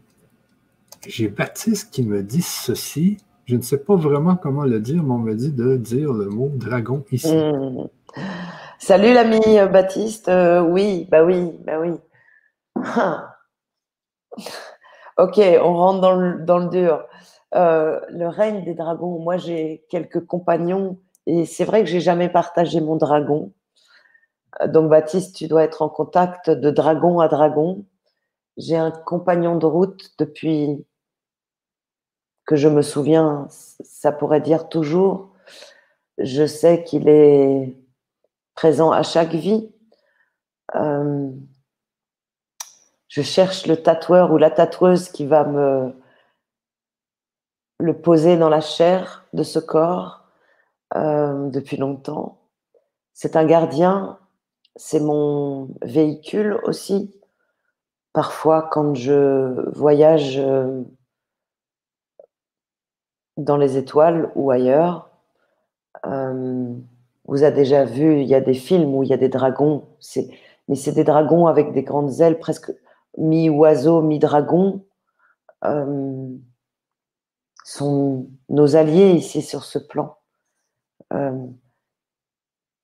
j'ai Baptiste qui me dit ceci. Je ne sais pas vraiment comment le dire, mais on me dit de dire le mot dragon ici. Hmm. Salut l'ami Baptiste. Euh, oui, bah oui, bah oui. ok, on rentre dans le, dans le dur. Euh, le règne des dragons. Moi, j'ai quelques compagnons et c'est vrai que j'ai jamais partagé mon dragon. Donc, Baptiste, tu dois être en contact de dragon à dragon. J'ai un compagnon de route depuis que je me souviens, ça pourrait dire toujours. Je sais qu'il est présent à chaque vie. Euh, je cherche le tatoueur ou la tatoueuse qui va me le poser dans la chair de ce corps euh, depuis longtemps. C'est un gardien, c'est mon véhicule aussi. Parfois, quand je voyage euh, dans les étoiles ou ailleurs, euh, vous avez déjà vu, il y a des films où il y a des dragons, mais c'est des dragons avec des grandes ailes, presque mi-oiseau, mi-dragon. Sont nos alliés ici sur ce plan. Euh,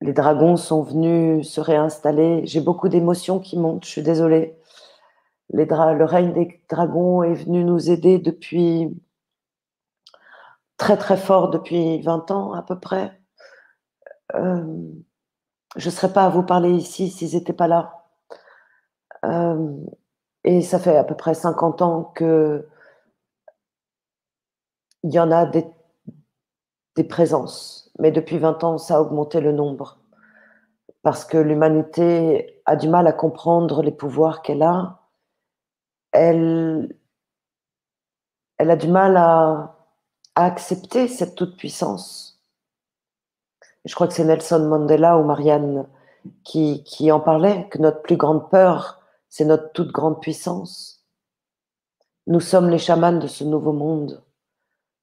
les dragons sont venus se réinstaller. J'ai beaucoup d'émotions qui montent, je suis désolée. le règne des dragons est venu nous aider depuis très très fort depuis 20 ans à peu près. Euh, je ne serais pas à vous parler ici s'ils n'étaient pas là. Euh, et ça fait à peu près 50 ans que il y en a des présences. Mais depuis 20 ans, ça a augmenté le nombre. Parce que l'humanité a du mal à comprendre les pouvoirs qu'elle a. Elle, elle a du mal à, accepter cette toute-puissance. Je crois que c'est Nelson Mandela ou Marianne qui, qui en parlait, que notre plus grande peur, c'est notre toute grande puissance. Nous sommes les chamans de ce nouveau monde.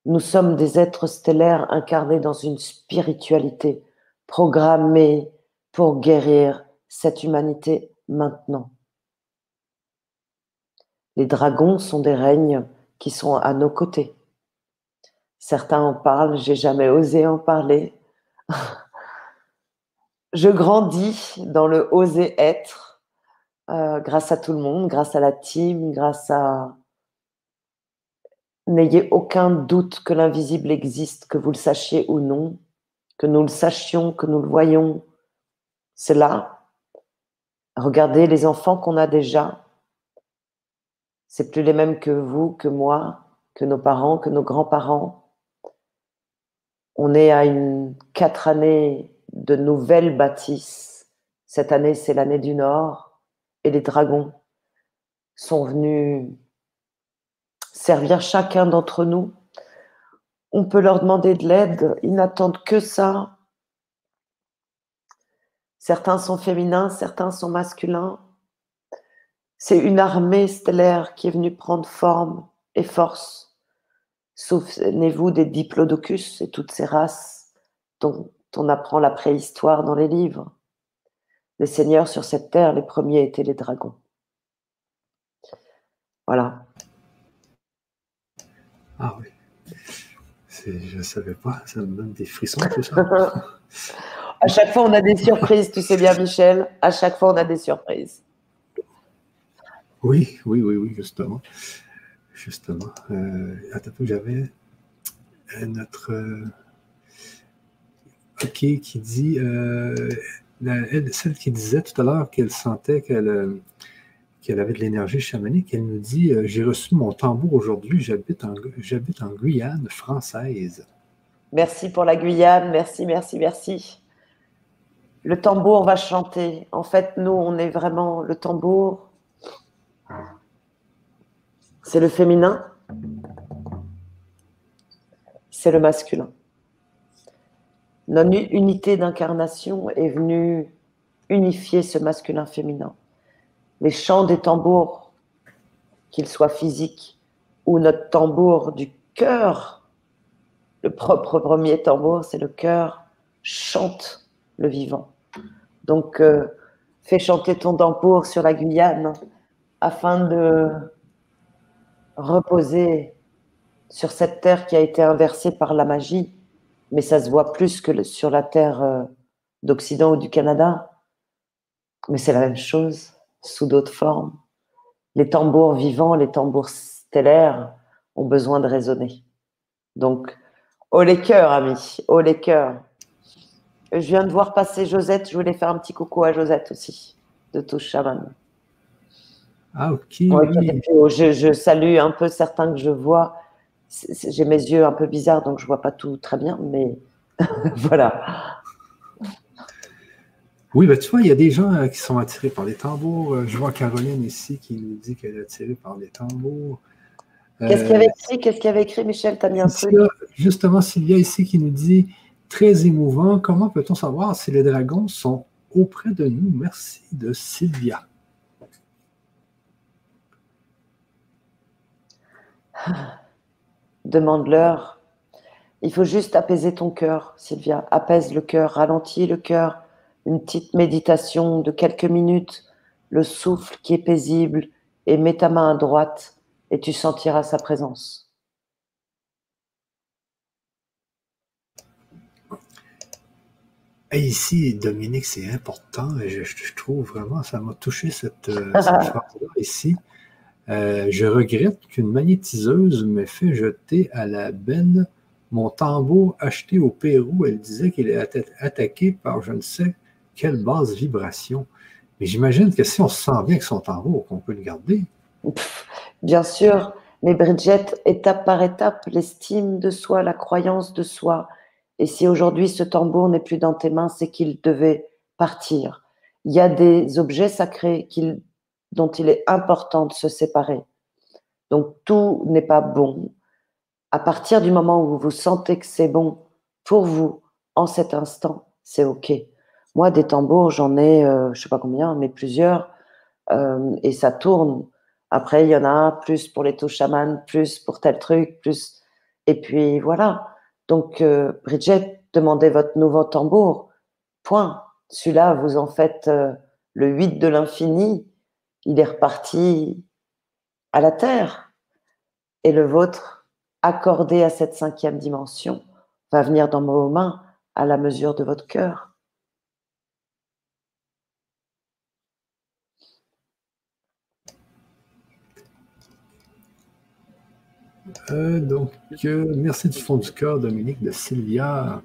Nous sommes des êtres stellaires incarnés dans une spiritualité programmée pour guérir cette humanité maintenant. Les dragons sont des règnes qui sont à nos côtés. Certains en parlent, j'ai jamais osé en parler. Je grandis dans le oser être euh, grâce à tout le monde, grâce à la team, grâce à N'ayez aucun doute que l'invisible existe, que vous le sachiez ou non, que nous le sachions, que nous le voyons. C'est là. Regardez les enfants qu'on a déjà. C'est plus les mêmes que vous, que moi, que nos parents, que nos grands-parents. On est à une quatre années de nouvelles bâtisses. Cette année, c'est l'année du Nord et les dragons sont venus servir chacun d'entre nous. On peut leur demander de l'aide, ils n'attendent que ça. Certains sont féminins, certains sont masculins. C'est une armée stellaire qui est venue prendre forme et force. Souvenez-vous des diplodocus et toutes ces races dont on apprend la préhistoire dans les livres. Les seigneurs sur cette terre, les premiers étaient les dragons. Voilà. Ah oui. Je ne savais pas, ça me donne des frissons tout ça. [LAUGHS] à chaque fois, on a des surprises, tu sais bien, Michel. À chaque fois, on a des surprises. Oui, oui, oui, oui, justement. Justement. Euh, attends, j'avais notre. Euh, OK, qui dit. Euh, celle qui disait tout à l'heure qu'elle sentait qu'elle qu'elle avait de l'énergie chamanique. Elle nous dit euh, J'ai reçu mon tambour aujourd'hui, j'habite en, j'habite en Guyane française. Merci pour la Guyane, merci, merci, merci. Le tambour va chanter. En fait, nous, on est vraiment le tambour. C'est le féminin. C'est le masculin. Notre unité d'incarnation est venue unifier ce masculin-féminin les chants des tambours, qu'ils soient physiques ou notre tambour du cœur, le propre premier tambour, c'est le cœur, chante le vivant. Donc, euh, fais chanter ton tambour sur la Guyane afin de reposer sur cette terre qui a été inversée par la magie, mais ça se voit plus que sur la terre euh, d'Occident ou du Canada. Mais c'est la même chose, sous d'autres formes. Les tambours vivants, les tambours stellaires ont besoin de résonner. Donc, oh les cœurs, amis, oh les cœurs. Je viens de voir passer Josette, je voulais faire un petit coucou à Josette aussi, de Touche Chaman. Ah, ok. Oh, je, salue un peu certains que je vois. J'ai mes yeux un peu bizarres, donc je vois pas tout très bien, mais [LAUGHS] voilà. Oui, ben, tu vois, il y a des gens euh, qui sont attirés par les tambours. Euh, je vois Caroline ici qui nous dit qu'elle est attirée par les tambours. Qu'est-ce qu'il y avait euh, écrit? Qu'est-ce qu'il avait écrit, Michel? T'as mis un truc? Justement, Sylvia ici qui nous dit très émouvant. Comment peut-on savoir si les dragons sont auprès de nous? Merci de Sylvia. [SIGHS] Demande-leur. Il faut juste apaiser ton cœur, Sylvia. Apaise le cœur, ralentis le cœur. Une petite méditation de quelques minutes, le souffle qui est paisible, et mets ta main à droite et tu sentiras sa présence. Et ici, Dominique, c'est important. Je, je, trouve vraiment, ça m'a touché cette, euh, [LAUGHS] cette phrase-là ici. Euh, je regrette qu'une magnétiseuse m'ait fait jeter à la benne mon tambour acheté au Pérou. Elle disait qu'il est attaqué par je ne sais quelle basse vibration. Mais j'imagine que si on se sent bien avec son tambour, qu'on peut le garder. Bien sûr, mais Bridget, étape par étape, l'estime de soi, la croyance de soi. Et si aujourd'hui ce tambour n'est plus dans tes mains, c'est qu'il devait partir. Il y a des objets sacrés dont il est important de se séparer. Donc tout n'est pas bon. À partir du moment où vous sentez que c'est bon pour vous en cet instant, c'est OK. Moi, des tambours, j'en ai, euh, je sais pas combien, mais plusieurs, euh, et ça tourne. Après, il y en a plus pour les touches chamanes, plus pour tel truc, plus. Et puis voilà. Donc, euh, Bridget, demandez votre nouveau tambour. Point. Celui-là, vous en faites le 8 de l'infini il est reparti à la terre. Et le vôtre, accordé à cette cinquième dimension, va venir dans vos mains à la mesure de votre cœur. Euh, donc, euh, merci du fond du cœur, Dominique, de Sylvia.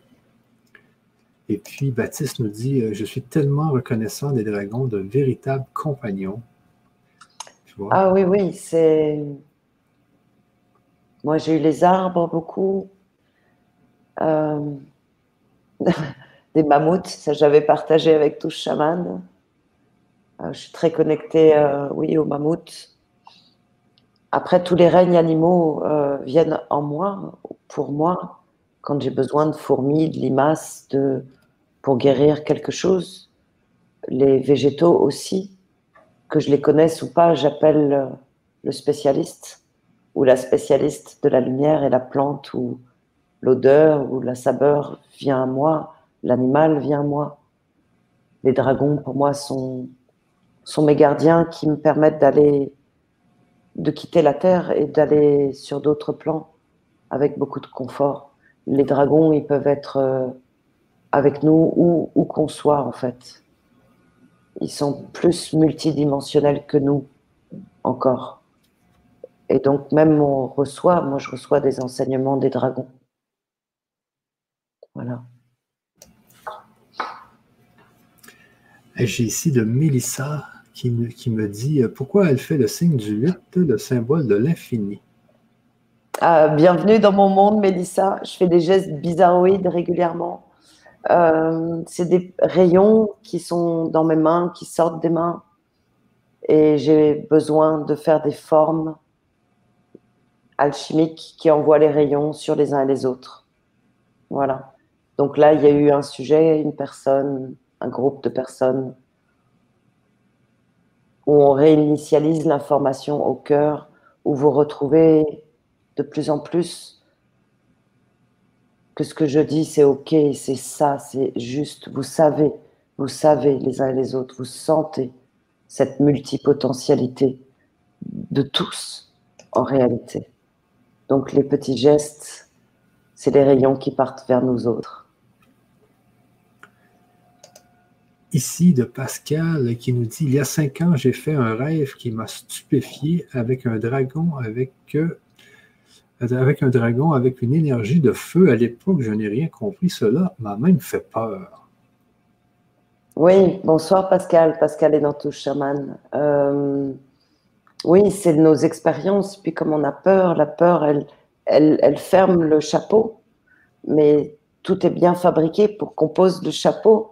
Et puis, Baptiste nous dit euh, Je suis tellement reconnaissant des dragons, de véritables compagnons. Ah oui, oui, c'est. Moi, j'ai eu les arbres beaucoup. [LAUGHS] Des mammouths, ça j'avais partagé avec tous chaman. Je suis très connectée, oui, aux mammouths. Après, tous les règnes animaux viennent en moi, pour moi, quand j'ai besoin de fourmis, de limaces, de... pour guérir quelque chose. Les végétaux aussi que je les connaisse ou pas, j'appelle le spécialiste ou la spécialiste de la lumière et la plante ou l'odeur ou la saveur vient à moi, l'animal vient à moi. Les dragons, pour moi, sont, sont mes gardiens qui me permettent d'aller, de quitter la terre et d'aller sur d'autres plans avec beaucoup de confort. Les dragons, ils peuvent être euh, avec nous où, où qu'on soit, en fait ils sont plus multidimensionnels que nous encore. Et donc même on reçoit, moi je reçois des enseignements des dragons. Voilà. J'ai ici de Mélissa qui me, dit euh, pourquoi elle fait le signe du 8, le symbole de l'infini? Ah, bienvenue dans mon monde, Mélissa. Je fais des gestes bizarroïdes régulièrement. Euh, c'est des rayons qui sont dans mes mains, qui sortent des mains. Et j'ai besoin de faire des formes alchimiques qui envoient les rayons sur les uns et les autres. Voilà. Donc là, il y a eu un sujet, une personne, un groupe de personnes où on réinitialise l'information au cœur, où vous retrouvez de plus en plus que ce que je dis, c'est OK, c'est ça, c'est juste. Vous savez, vous savez les uns et les autres, vous sentez cette multipotentialité de tous en réalité. Donc les petits gestes, c'est les rayons qui partent vers nous autres. Ici de Pascal qui nous dit, il y a cinq ans, j'ai fait un rêve qui m'a stupéfié avec un dragon avec euh, avec un dragon avec une énergie de feu. À l'époque, je n'ai rien compris. Cela m'a même fait peur. Oui, bonsoir Pascal. Pascal est dans tout chaman. Euh, oui, c'est nos expériences. Puis comme on a peur, la peur, elle, elle, ferme le chapeau. Mais tout est bien fabriqué pour qu'on pose le chapeau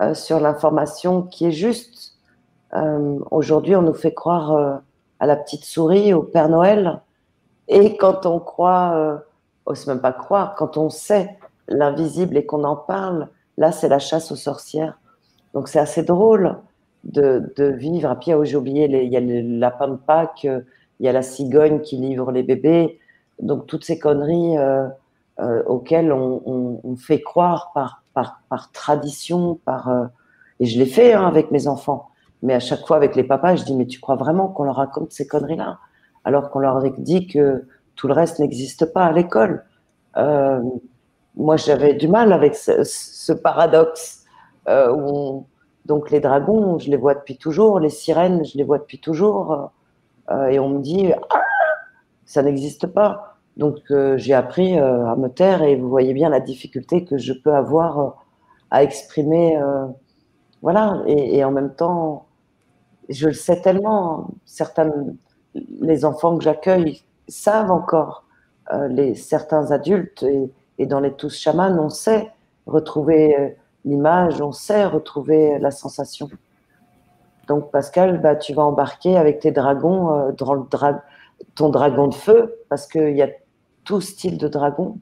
euh, sur l'information qui est juste. Euh, aujourd'hui, on nous fait croire à la petite souris, au Père Noël. Et quand on croit, euh, c'est même pas croire, quand on sait l'invisible et qu'on en parle, là, c'est la chasse aux sorcières. Donc, c'est assez drôle de, vivre. Puis, j'ai oublié, il y a le lapin de Pâques, il y a la cigogne qui livre les bébés. Donc, toutes ces conneries euh, euh, auxquelles on, on, fait croire par, par, tradition, par, euh, et je l'ai fait hein, avec mes enfants. Mais à chaque fois, avec les papas, je dis, mais tu crois vraiment qu'on leur raconte ces conneries-là? Alors qu'on leur dit que tout le reste n'existe pas à l'école. Euh, moi, j'avais du mal avec ce, paradoxe euh, où donc les dragons, je les vois depuis toujours, les sirènes, je les vois depuis toujours, et on me dit ah, ça n'existe pas. Donc j'ai appris à me taire et vous voyez bien la difficulté que je peux avoir à exprimer, voilà. Et, en même temps, je le sais tellement. Certaines les enfants que j'accueille savent encore, euh, les, certains adultes, et, dans les tous chamans, on sait retrouver euh, l'image, on sait retrouver la sensation. Donc Pascal, bah, tu vas embarquer avec tes dragons euh, dans le ton dragon de feu, parce qu'il y a tout style de dragon.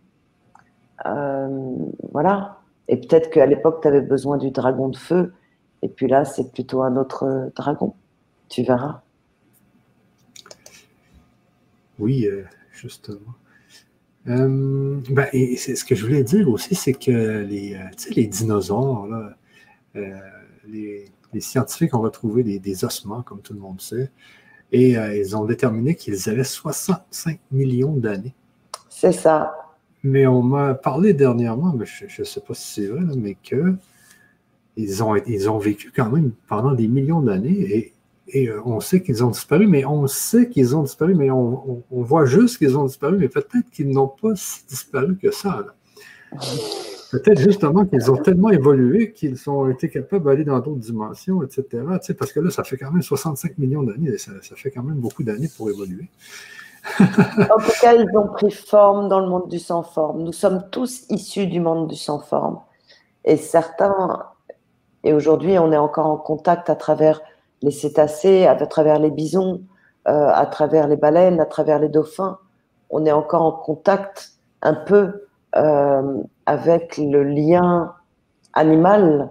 voilà. Et peut-être qu'à l'époque, tu avais besoin du dragon de feu, et puis là, c'est plutôt un autre dragon. Tu verras. Oui, euh, justement. Euh, ben, ce que je voulais dire aussi, c'est que les, euh, les dinosaures, les, scientifiques ont retrouvé des, ossements, comme tout le monde sait, et ils ont déterminé qu'ils avaient 65 millions d'années. C'est ça. Mais on m'a parlé dernièrement, mais je ne sais pas si c'est vrai, mais que ils ont, ils ont vécu quand même pendant des millions d'années et euh, on sait qu'ils ont disparu, mais on sait qu'ils ont disparu, mais on, voit juste qu'ils ont disparu, mais peut-être qu'ils n'ont pas si disparu que ça. Peut-être justement qu'ils ont tellement évolué qu'ils ont été capables d'aller dans d'autres dimensions, etc. parce que là, ça fait quand même 65 millions d'années, ça, fait quand même beaucoup d'années pour évoluer. [LAUGHS] en tout cas, ils ont pris forme dans le monde du sans-forme. Nous sommes tous issus du monde du sans-forme. Et certains, et aujourd'hui, on est encore en contact à travers les cétacés, à travers les bisons, euh, à travers les baleines, à travers les dauphins. On est encore en contact un peu euh, avec le lien animal,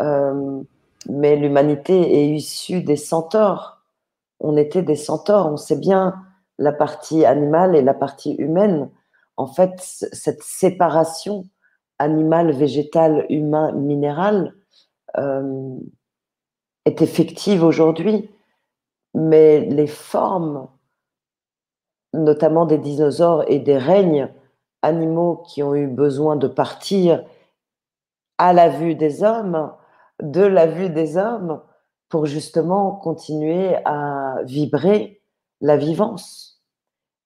euh, mais l'humanité est issue des centaures. On était des centaures, on sait bien la partie animale et la partie humaine. En fait, cette séparation animal, végétal, humain, minéral, est effective aujourd'hui, mais les formes, notamment des dinosaures et des règnes animaux qui ont eu besoin de partir à la vue des hommes, de la vue des hommes, pour justement continuer à vibrer la vivance.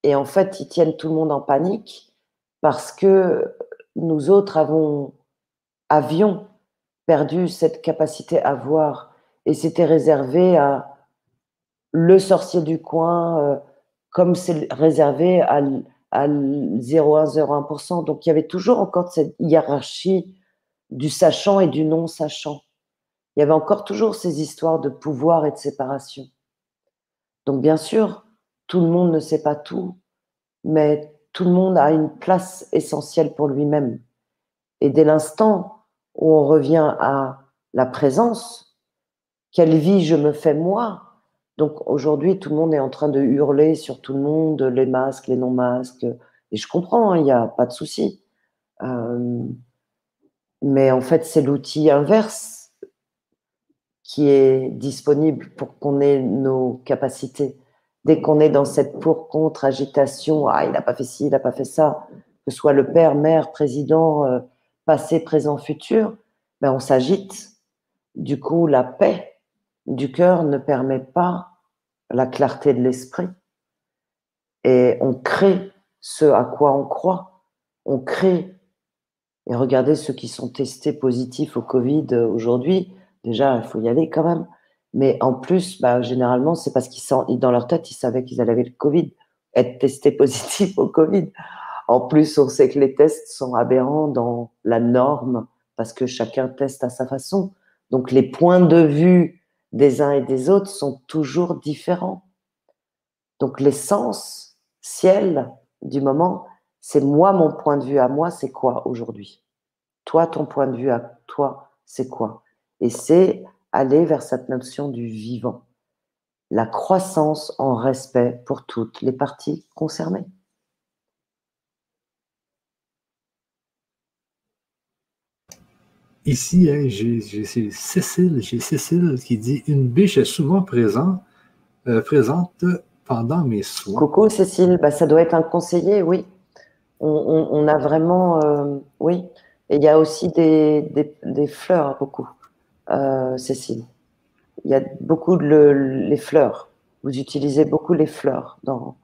Et en fait, ils tiennent tout le monde en panique parce que nous autres avons, avions perdu cette capacité à voir et c'était réservé à le sorcier du coin, euh, comme c'est réservé à, à 0,1-0,1%. Donc il y avait toujours encore cette hiérarchie du sachant et du non-sachant. Il y avait encore toujours ces histoires de pouvoir et de séparation. Donc bien sûr, tout le monde ne sait pas tout, mais tout le monde a une place essentielle pour lui-même. Et dès l'instant où on revient à la présence, quelle vie je me fais moi? Donc aujourd'hui, tout le monde est en train de hurler sur tout le monde, les masques, les non-masques. Et je comprends, hein, il n'y a pas de souci. Euh, mais en fait, c'est l'outil inverse qui est disponible pour qu'on ait nos capacités. Dès qu'on est dans cette pour-contre agitation, ah, il n'a pas fait ci, il n'a pas fait ça, que ce soit le père, mère, président, euh, passé, présent, futur, ben on s'agite. Du coup, la paix du cœur ne permet pas la clarté de l'esprit. Et on crée ce à quoi on croit. On crée. Et regardez ceux qui sont testés positifs au Covid aujourd'hui. Déjà, il faut y aller quand même. Mais en plus, bah, généralement, c'est parce qu'ils sont dans leur tête, ils savaient qu'ils allaient le Covid, être testés [LAUGHS] positifs au Covid. En plus, on sait que les tests sont aberrants dans la norme parce que chacun teste à sa façon. Donc, les points de vue des uns et des autres sont toujours différents. Donc, l'essence, ciel du moment, c'est moi, mon point de vue à moi, c'est quoi aujourd'hui? Toi, ton point de vue à toi, c'est quoi? Et c'est aller vers cette notion du vivant, la croissance en respect pour toutes les parties concernées. Ici, hein, j'ai Cécile, j'ai Cécile qui dit une biche est souvent présente, euh, présente pendant mes soins. Coucou Cécile, bah, ça doit être un conseiller, oui. On, a vraiment, euh, oui. Et il y a aussi des, des fleurs, beaucoup. Euh, Cécile. Il y a beaucoup de les fleurs. Vous utilisez beaucoup les fleurs dans,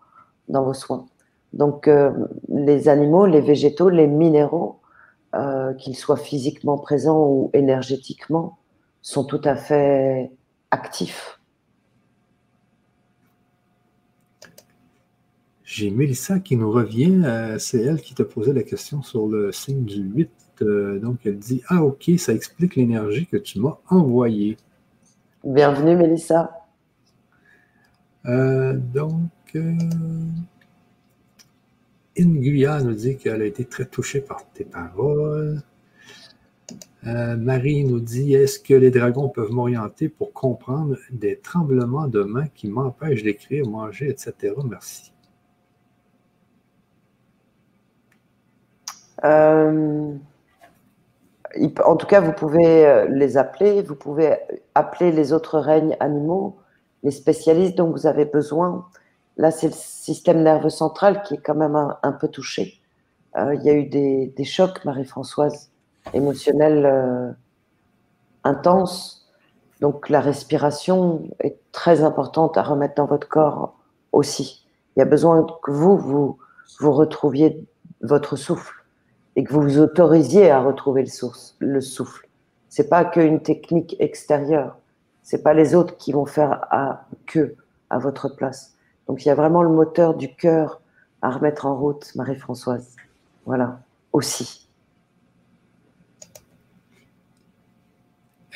dans vos soins. Donc, euh, les animaux, les végétaux, les minéraux, euh, qu'ils soient physiquement présents ou énergétiquement, sont tout à fait actifs. J'ai Mélissa qui nous revient. C'est elle qui te posait la question sur le signe du 8 euh, donc, elle dit Ah, ok, ça explique l'énergie que tu m'as envoyée. Bienvenue, Mélissa. Euh, donc, euh, Inguya nous dit qu'elle a été très touchée par tes paroles. Marie nous dit Est-ce que les dragons peuvent m'orienter pour comprendre des tremblements de main qui m'empêchent d'écrire, manger, etc. Merci. En tout cas, vous pouvez euh, les appeler, vous pouvez appeler les autres règnes animaux, les spécialistes dont vous avez besoin. Là, c'est le système nerveux central qui est quand même un, peu touché. Euh, il y a eu des, chocs, Marie-Françoise, émotionnels euh, intenses. Donc, la respiration est très importante à remettre dans votre corps aussi. Il y a besoin que vous, vous, vous retrouviez votre souffle et que vous vous autorisiez à retrouver le, source, le souffle. C'est pas qu'une technique extérieure. C'est pas les autres qui vont faire à que à votre place. Donc il y a vraiment le moteur du cœur à remettre en route, Marie-Françoise. Voilà, aussi.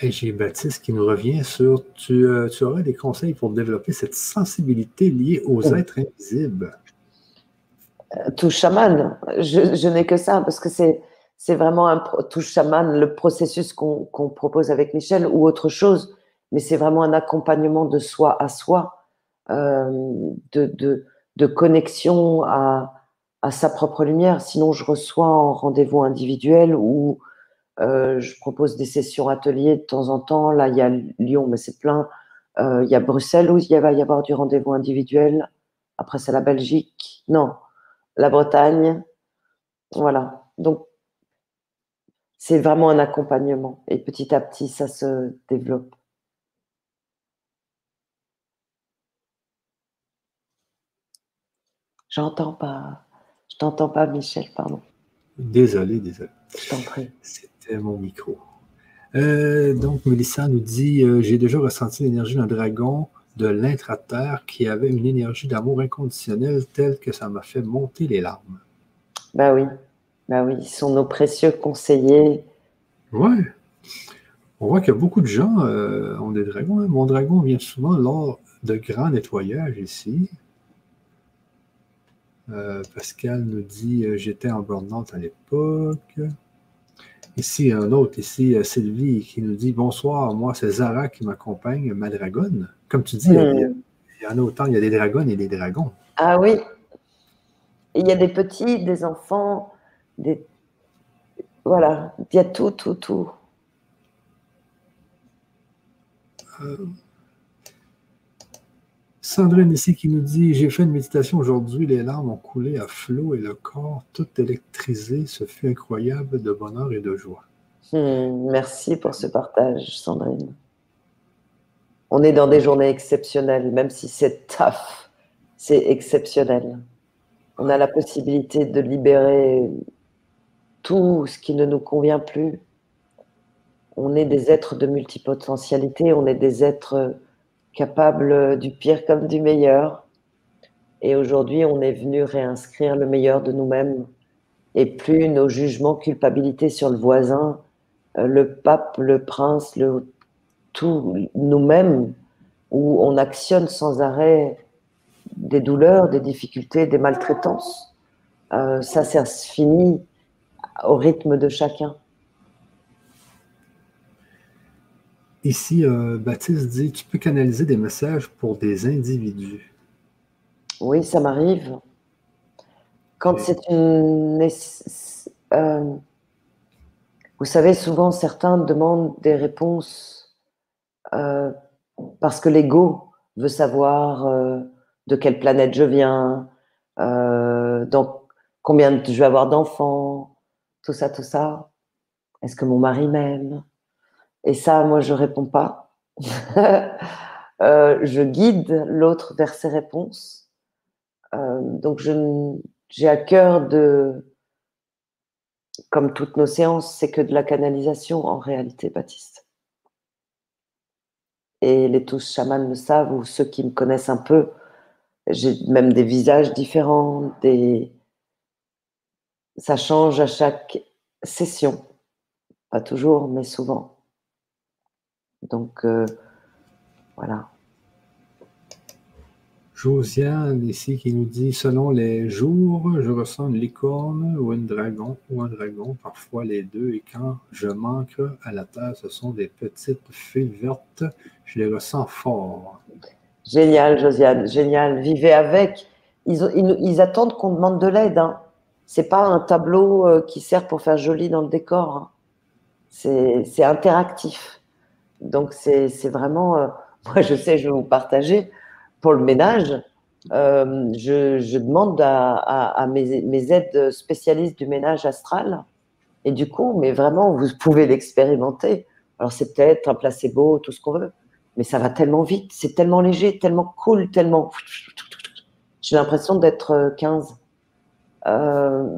Et j'ai Baptiste qui nous revient sur tu, euh, tu aurais des conseils pour développer cette sensibilité liée aux oh. êtres invisibles? Tout chaman. Je, n'ai que ça parce que c'est c'est vraiment un tout chaman, le processus qu'on propose avec Michel ou autre chose, mais c'est vraiment un accompagnement de soi à soi, euh, de, de, connexion à, à, sa propre lumière. Sinon, je reçois en rendez-vous individuel ou euh, je propose des sessions ateliers de temps en temps. Là, il y a Lyon, mais c'est plein. Euh, il y a Bruxelles où il va y avoir du rendez-vous individuel. Après, c'est la Belgique. Non, la Bretagne. Voilà. Donc, c'est vraiment un accompagnement. Et petit à petit, ça se développe. J'entends pas. Je t'entends pas, Michel, pardon. Désolé, désolé. Je t'en prie. C'était mon micro. Euh, donc, Mélissa nous dit euh, J'ai déjà ressenti l'énergie d'un dragon de l'intra-terre qui avait une énergie d'amour inconditionnel telle que ça m'a fait monter les larmes. Ben oui, ben oui, ils sont nos précieux conseillers. Ouais. On voit que beaucoup de gens euh, ont des dragons. Hein. Mon dragon vient souvent lors de grands nettoyages ici. Euh, Pascal nous dit euh, J'étais en burn à l'époque. Ici, un autre, ici, Sylvie, qui nous dit Bonsoir, moi, c'est Zara qui m'accompagne, ma dragonne. Comme tu dis, il, y en a autant, il y a des dragons et des dragons. Ah oui. Il y a des petits, des enfants, des. Voilà, il y a tout, tout, tout. Sandrine ici qui nous dit J'ai fait une méditation aujourd'hui, les larmes ont coulé à flot et le corps tout électrisé. Ce fut incroyable de bonheur et de joie. Hmm, merci pour ce partage, Sandrine. On est dans des journées exceptionnelles, même si c'est taf, c'est exceptionnel. On a la possibilité de libérer tout ce qui ne nous convient plus. On est des êtres de multipotentialité, on est des êtres capables du pire comme du meilleur. Et aujourd'hui, on est venu réinscrire le meilleur de nous-mêmes et plus nos jugements, culpabilités sur le voisin, euh, le pape, le prince, le, tout nous-mêmes, où on actionne sans arrêt des douleurs, des difficultés, des maltraitances. Euh, ça, ça se finit au rythme de chacun. Ici, euh, Baptiste dit, tu peux canaliser des messages pour des individus. Oui, ça m'arrive. Quand c'est une... Euh, vous savez, souvent, certains demandent des réponses euh, parce que l'ego veut savoir de quelle planète je viens, donc combien je vais avoir d'enfants, tout ça, tout ça. Est-ce que mon mari m'aime? Et ça, moi, je réponds pas. [LAUGHS] Euh, je guide l'autre vers ses réponses. Euh, donc, j'ai à cœur de, comme toutes nos séances, c'est que de la canalisation en réalité, Baptiste. Et les tous chamans le savent, ou ceux qui me connaissent un peu, j'ai même des visages différents, des... ça change à chaque session. Pas toujours, mais souvent. Donc, euh, voilà. Josiane ici qui nous dit selon les jours, je ressens une licorne ou un dragon ou un dragon, parfois les deux, et quand je manque à la terre, ce sont des petites fées vertes. Je les ressens fort. Génial, Josiane, génial. Vivez avec. Ils, attendent qu'on demande de l'aide. Hein. C'est pas un tableau euh, qui sert pour faire joli dans le décor. Hein. C'est interactif. Donc, c'est vraiment, euh, [LAUGHS] moi, je sais, je vais vous partager, pour le ménage, euh, je, demande à, mes, aides spécialistes du ménage astral. Et du coup, mais vraiment, vous pouvez l'expérimenter. Alors, c'est peut-être un placebo, tout ce qu'on veut, mais ça va tellement vite, c'est tellement léger, tellement cool, tellement. [SNIFFS] J'ai l'impression d'être 15. Euh,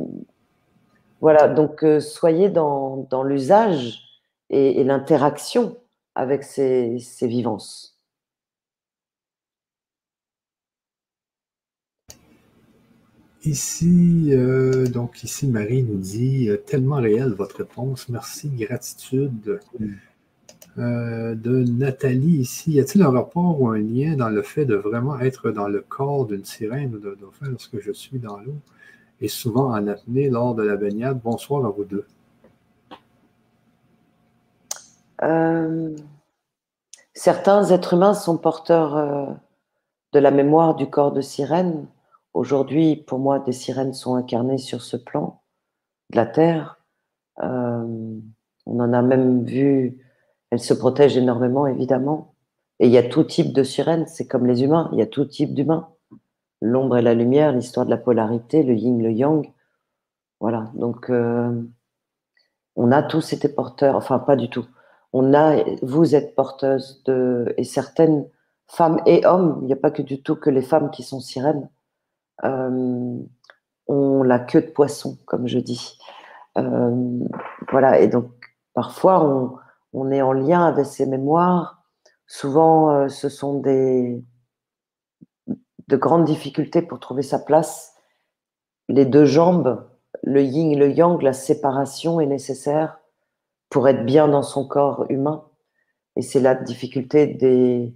voilà, donc soyez dans, l'usage et l'interaction avec ces, vivances. Ici, euh, donc ici, Marie nous dit euh, tellement réel votre réponse. Merci, gratitude. Euh, de Nathalie ici, y a-t-il un rapport ou un lien dans le fait de vraiment être dans le corps d'une sirène ou d'un dauphin lorsque je suis dans l'eau et souvent en apnée lors de la baignade? Bonsoir à vous deux. Certains êtres humains sont porteurs de la mémoire du corps de sirène. Aujourd'hui, pour moi, des sirènes sont incarnées sur ce plan de la Terre. Euh, on en a même vu, elles se protègent énormément, évidemment. Et il y a tout type de sirènes, c'est comme les humains, il y a tout type d'humains. L'ombre et la lumière, l'histoire de la polarité, le yin, le yang. Voilà, donc on a tous été porteurs, enfin pas du tout on a, vous êtes porteuse de, et certaines femmes et hommes, il n'y a pas que du tout que les femmes qui sont sirènes, euh, ont la queue de poisson, comme je dis. Euh, voilà, et donc parfois on, est en lien avec ces mémoires. Souvent, euh, ce sont des de grandes difficultés pour trouver sa place. Les deux jambes, le yin et le yang, la séparation est nécessaire pour être bien dans son corps humain. Et c'est la difficulté des,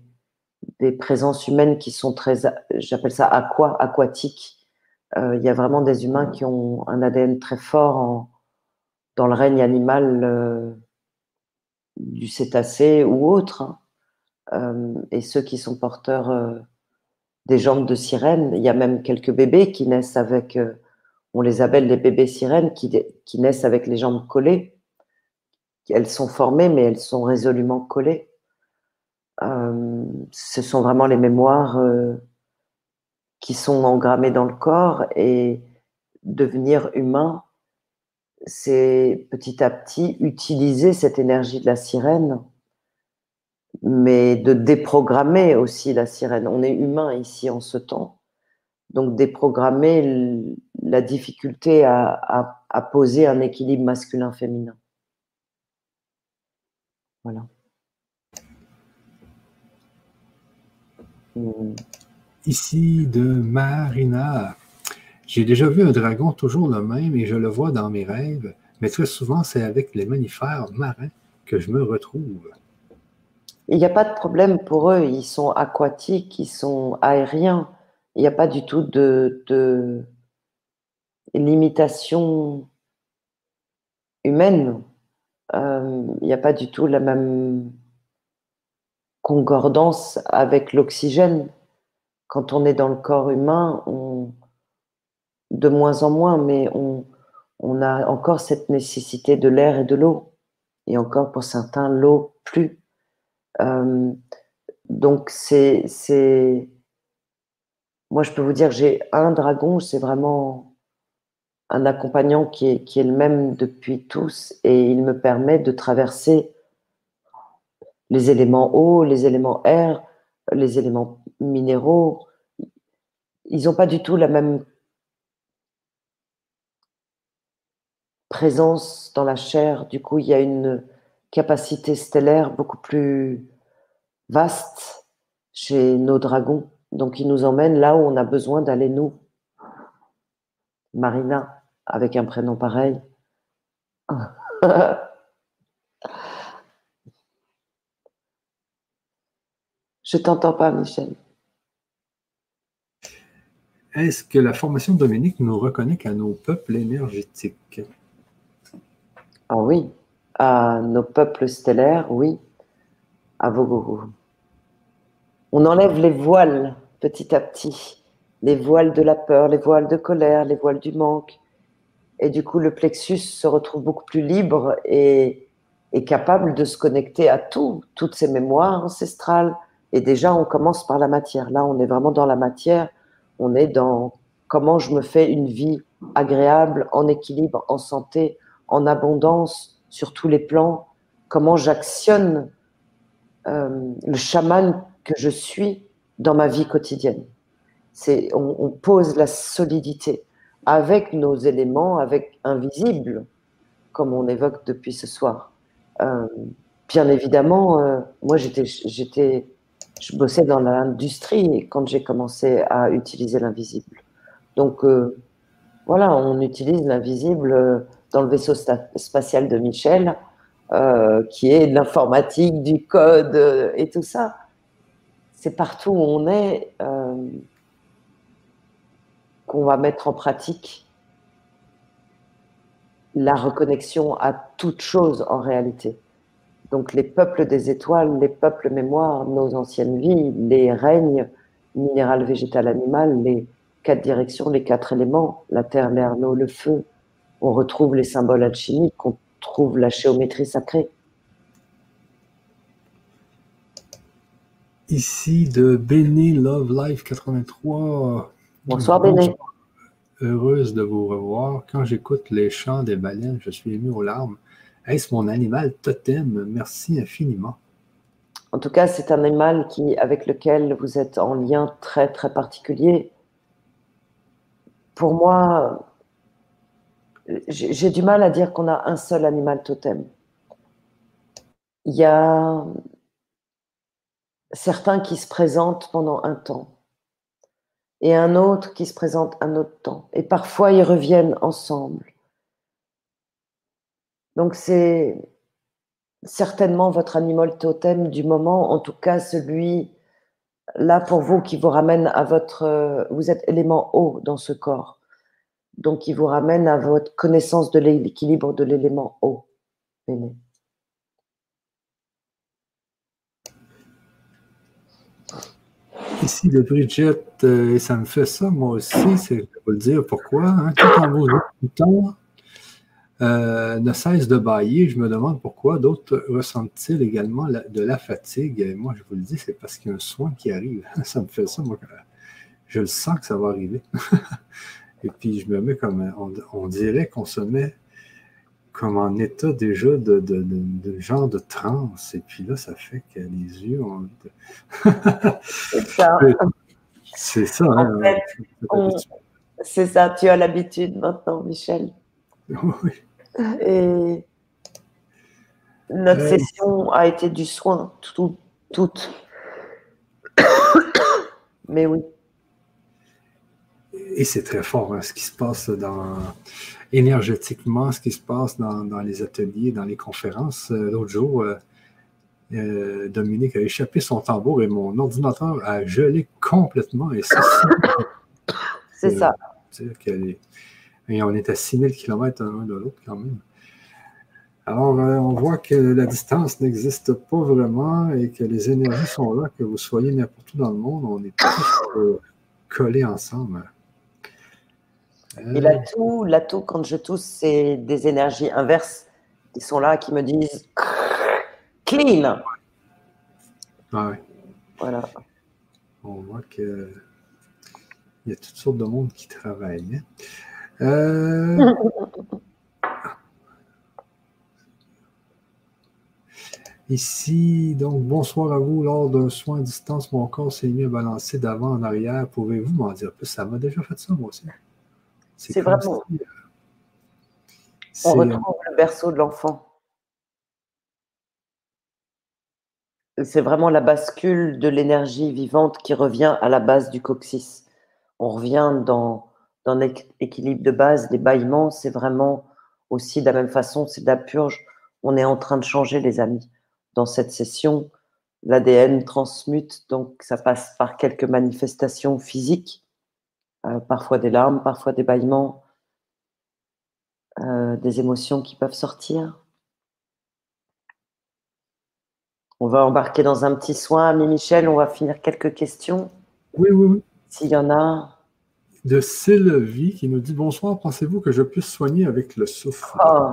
des présences humaines qui sont très, j'appelle ça aqua, aquatiques. Euh, il y a vraiment des humains qui ont un ADN très fort en, dans le règne animal euh, du cétacé ou autre. Hein. Euh, et ceux qui sont porteurs des jambes de sirène, il y a même quelques bébés qui naissent avec, on les appelle les bébés sirènes, qui, qui naissent avec les jambes collées elles sont formées, mais elles sont résolument collées. Euh, ce sont vraiment les mémoires euh, qui sont engrammés dans le corps et devenir humain, c'est petit à petit utiliser cette énergie de la sirène, mais de déprogrammer aussi la sirène. On est humain ici en ce temps, donc déprogrammer la difficulté à, poser un équilibre masculin-féminin. Voilà. Ici de Marina. J'ai déjà vu un dragon toujours le même et je le vois dans mes rêves, mais très souvent c'est avec les mammifères marins que je me retrouve. Il n'y a pas de problème pour eux, ils sont aquatiques, ils sont aériens. Il n'y a pas du tout de, limitation humaine. Euh, il n'y a pas du tout la même concordance avec l'oxygène. Quand on est dans le corps humain, de moins en moins, mais on, a encore cette nécessité de l'air et de l'eau. Et encore pour certains, l'eau plus. Euh, donc c'est, moi je peux vous dire, j'ai un dragon, c'est vraiment un accompagnant qui est le même depuis tous, et il me permet de traverser les éléments eau, les éléments air, les éléments minéraux. Ils n'ont pas du tout la même présence dans la chair. Du coup, il y a une capacité stellaire beaucoup plus vaste chez nos dragons. Donc, ils nous emmènent là où on a besoin d'aller, nous. Marina, avec un prénom pareil. [LAUGHS] Je t'entends pas, Michel. Est-ce que la formation Dominique nous reconnaît qu'à nos peuples énergétiques? Ah oui, à nos peuples stellaires, oui, à vos On enlève les voiles petit à petit, les voiles de la peur, les voiles de colère, les voiles du manque. Et du coup, le plexus se retrouve beaucoup plus libre et, est capable de se connecter à tout, toutes ces mémoires ancestrales. Et déjà, on commence par la matière. Là, on est vraiment dans la matière. On est dans comment je me fais une vie agréable, en équilibre, en santé, en abondance sur tous les plans, comment j'actionne euh, le chaman que je suis dans ma vie quotidienne. C'est, on, pose la solidité avec nos éléments, avec invisibles, comme on évoque depuis ce soir. Euh, bien évidemment, euh, moi j'étais, je bossais dans l'industrie quand j'ai commencé à utiliser l'invisible. Donc voilà, on utilise l'invisible dans le vaisseau spatial de Michel, euh, qui est de l'informatique, du code euh, et tout ça. C'est partout où on est euh, qu'on va mettre en pratique la reconnexion à toute chose en réalité. Donc les peuples des étoiles, les peuples mémoires, nos anciennes vies, les règnes minéral, végétal, animal, les quatre directions, les quatre éléments, la terre, l'air, l'eau, le feu, on retrouve les symboles alchimiques, on trouve la géométrie sacrée. Ici de Béné Love Life 83. Bonsoir Béné. Heureuse de vous revoir. Quand j'écoute les chants des baleines, je suis ému aux larmes. Est-ce mon animal totem? Merci infiniment. En tout cas, c'est un animal qui, avec lequel vous êtes en lien très très particulier. Pour moi, j'ai du mal à dire qu'on a un seul animal totem. Il y a certains qui se présentent pendant un temps et un autre qui se présente un autre temps. Et parfois, ils reviennent ensemble. Donc, c'est certainement votre animal totem du moment, en tout cas celui là pour vous qui vous ramène à votre... Vous êtes élément haut dans ce corps. Donc, il vous ramène à votre connaissance de l'équilibre de l'élément eau. Ici, de Bridget, euh, et ça me fait ça, moi aussi, c'est pour le dire pourquoi. Hein, vous euh, ne cesse de bailler. Je me demande pourquoi. D'autres ressentent-ils également de la fatigue? moi, je vous le dis, c'est parce qu'il y a un soin qui arrive. [LAUGHS] ça me fait ça, moi. je le sens que ça va arriver. [LAUGHS] Et puis, je me mets comme, on, dirait qu'on se met comme en état déjà de, de, genre de transe. Et puis là, ça fait que les yeux ont C'est ça. [LAUGHS] C'est ça. Hein, c'est ça, tu as l'habitude maintenant, Michel. Oui. Et notre session a été du soin, tout, toute. [COUGHS] Mais oui. Et c'est très fort hein, ce qui se passe dans énergétiquement, ce qui se passe dans, les ateliers, dans les conférences. Euh, l'autre jour, euh, euh, Dominique a échappé son tambour et mon ordinateur a gelé complètement. Et ça, [COUGHS] c'est ça. Et on est à 6000 km l'un de l'autre quand même. Alors, on voit que la distance n'existe pas vraiment et que les énergies sont là, que vous soyez n'importe où dans le monde, on est tous collés ensemble. Et l'atout, l'atout, quand je tousse, c'est des énergies inverses qui sont là, qui me disent clean. Ah ouais. Voilà. On voit que il y a toutes sortes de monde qui travaillent. Hein. Euh, ici, donc, bonsoir à vous. Lors d'un soin à distance, mon corps s'est mis à balancer d'avant en arrière. Pouvez-vous m'en dire plus? Ça m'a déjà fait ça, moi aussi. C'est vraiment. Euh, on retrouve le berceau de l'enfant. C'est vraiment la bascule de l'énergie vivante qui revient à la base du coccyx. On revient dans, dans l'équilibre de base des bâillements. C'est vraiment aussi de la même façon, c'est de la purge. On est en train de changer, les amis. Dans cette session, l'ADN transmute, donc ça passe par quelques manifestations physiques euh, parfois des larmes, parfois des bâillements, euh, des émotions qui peuvent sortir. On va embarquer dans un petit soin. Ami Michel, on va finir quelques questions. Oui, oui, oui. S'il y en a. De Sylvie qui nous dit Bonsoir, pensez-vous que je puisse soigner avec le souffle oh,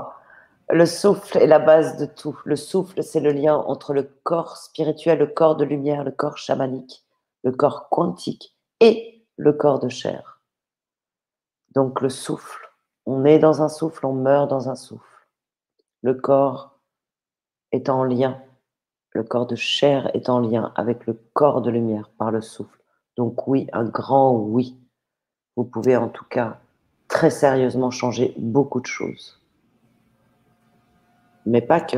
Le souffle est la base de tout. Le souffle, c'est le lien entre le corps spirituel, le corps de lumière, le corps chamanique, le corps quantique et le corps de chair. Donc le souffle. On est dans un souffle, on meurt dans un souffle. Le corps est en lien. Le corps de chair est en lien avec le corps de lumière par le souffle. Donc oui, un grand oui. Vous pouvez en tout cas très sérieusement changer beaucoup de choses. Mais pas que.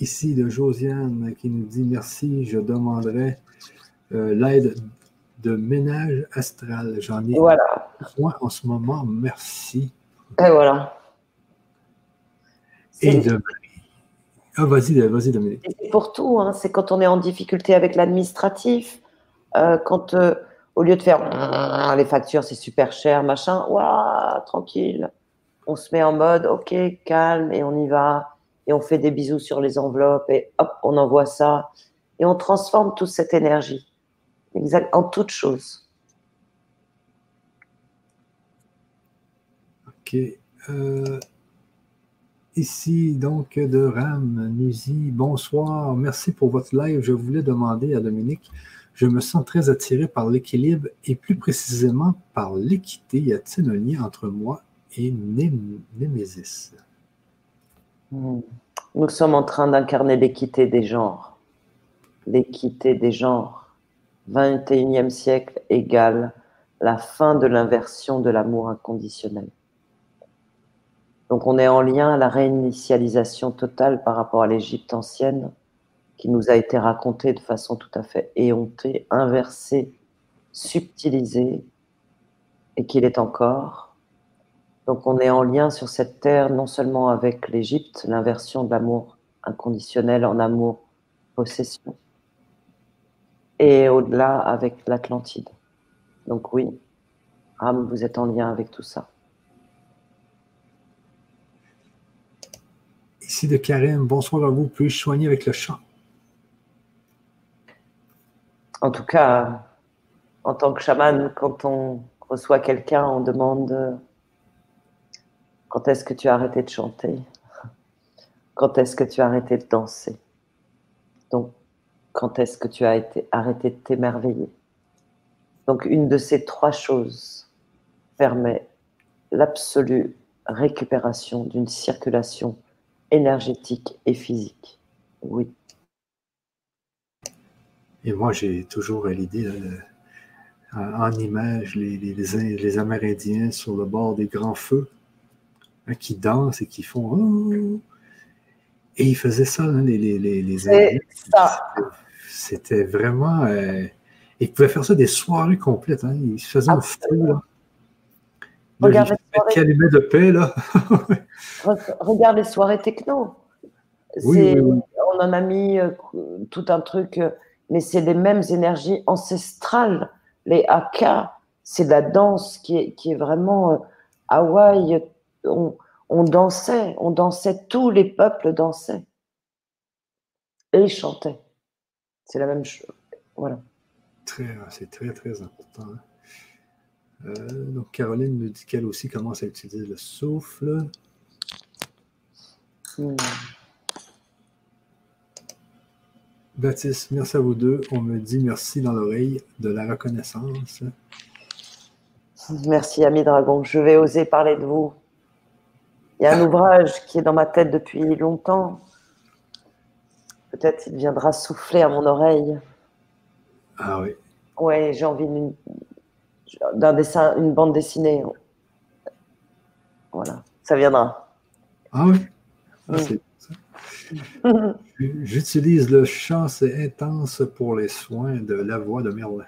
Ici, de Josiane qui nous dit merci, je demanderai euh, l'aide de ménage astral. J'en ai voilà. besoin en ce moment. Merci. Et voilà. Et de... Ah, vas-y, vas-y, Dominique. C'est pour tout. Hein. C'est quand on est en difficulté avec l'administratif, euh, quand euh, au lieu de faire les factures, c'est super cher, machin, waouh, tranquille. On se met en mode, ok, calme, et on y va. Et on fait des bisous sur les enveloppes, et hop, on envoie ça. Et on transforme toute cette énergie en toute chose. Ok. Euh, ici, donc, de Ram Nuzi. Bonsoir. Merci pour votre live. Je voulais demander à Dominique, je me sens très attiré par l'équilibre et plus précisément par l'équité. Y a-t-il un lien entre moi et Némésis? Hmm. Nous sommes en train d'incarner l'équité des genres. L'équité des genres 21e siècle égale la fin de l'inversion de l'amour inconditionnel. Donc on est en lien à la réinitialisation totale par rapport à l'Égypte ancienne qui nous a été racontée de façon tout à fait éhontée, inversée, subtilisée et qu'il est encore. Donc on est en lien sur cette terre non seulement avec l'Égypte, l'inversion de l'amour inconditionnel en amour possession, et au-delà avec l'Atlantide. Donc oui, Ram, vous êtes en lien avec tout ça. Ici de Karim, bonsoir à vous. Puis-je soigner avec le chant? En tout cas, en tant que chaman, quand on reçoit quelqu'un, on demande quand est-ce que tu as arrêté de chanter? Quand est-ce que tu as arrêté de danser? Donc, quand est-ce que tu as été arrêté de t'émerveiller? Donc une de ces trois choses permet l'absolue récupération d'une circulation énergétique et physique. Oui. Et moi, j'ai toujours l'idée, en image, les, les, Amérindiens sur le bord des grands feux, hein, qui dansent et qui font... Oh! Et ils faisaient ça, hein, les, les, les, C'était vraiment... Euh, ils pouvaient faire ça des soirées complètes. Hein. Ils se faisaient un feu, là. Regarde les soirées... de paix, là. Regarde les soirées techno. On en a mis euh, tout un truc, euh, mais c'est les mêmes énergies ancestrales. Les Haka, c'est la danse qui est, qui est vraiment euh, Hawaï. On, on, dansait, on dansait, tous les peuples dansaient. Et ils chantaient. C'est la même chose. Voilà. C'est très, très important. Hein. Euh, donc, Caroline nous dit qu'elle aussi commence à utiliser le souffle. Hmm. Baptiste, merci à vous deux. On me dit merci dans l'oreille de la reconnaissance. Merci, ami Dragon. Je vais oser parler de vous. Il y a un ouvrage qui est dans ma tête depuis longtemps. Peut-être il viendra souffler à mon oreille. Ah oui. Oui, j'ai envie d'une d'un dessin, une bande dessinée. Voilà, ça viendra. Ah oui. Ah, mm. [LAUGHS] J'utilise le chant, c'est intense pour les soins de la voix de Merlin.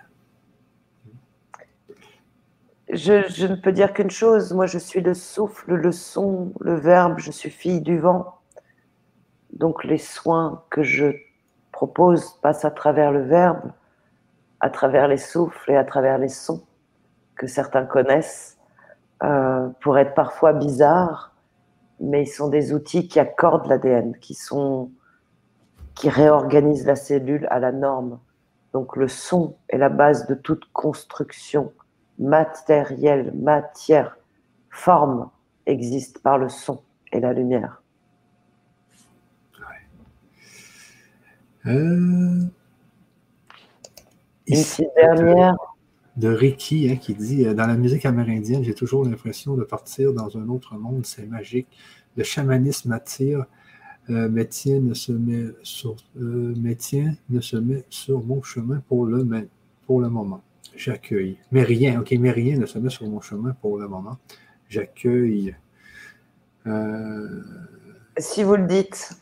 Je, ne peux dire qu'une chose, moi je suis le souffle, le son, le verbe, je suis fille du vent. Donc les soins que je propose passent à travers le verbe, à travers les souffles et à travers les sons que certains connaissent euh, pour être parfois bizarres, mais ils sont des outils qui accordent l'ADN, qui sont qui réorganisent la cellule à la norme. Donc le son est la base de toute construction matérielle, matière, forme existe par le son et la lumière. Euh... Une petite dernière de Ricky hein, qui dit euh, Dans la musique amérindienne, j'ai toujours l'impression de partir dans un autre monde, c'est magique. Le chamanisme attire, euh, mais, tiens, ne se met sur, euh, ne se met sur mon chemin pour le, pour le moment. J'accueille. Mais rien, ok, mais rien ne se met sur mon chemin pour le moment. J'accueille. Si vous le dites,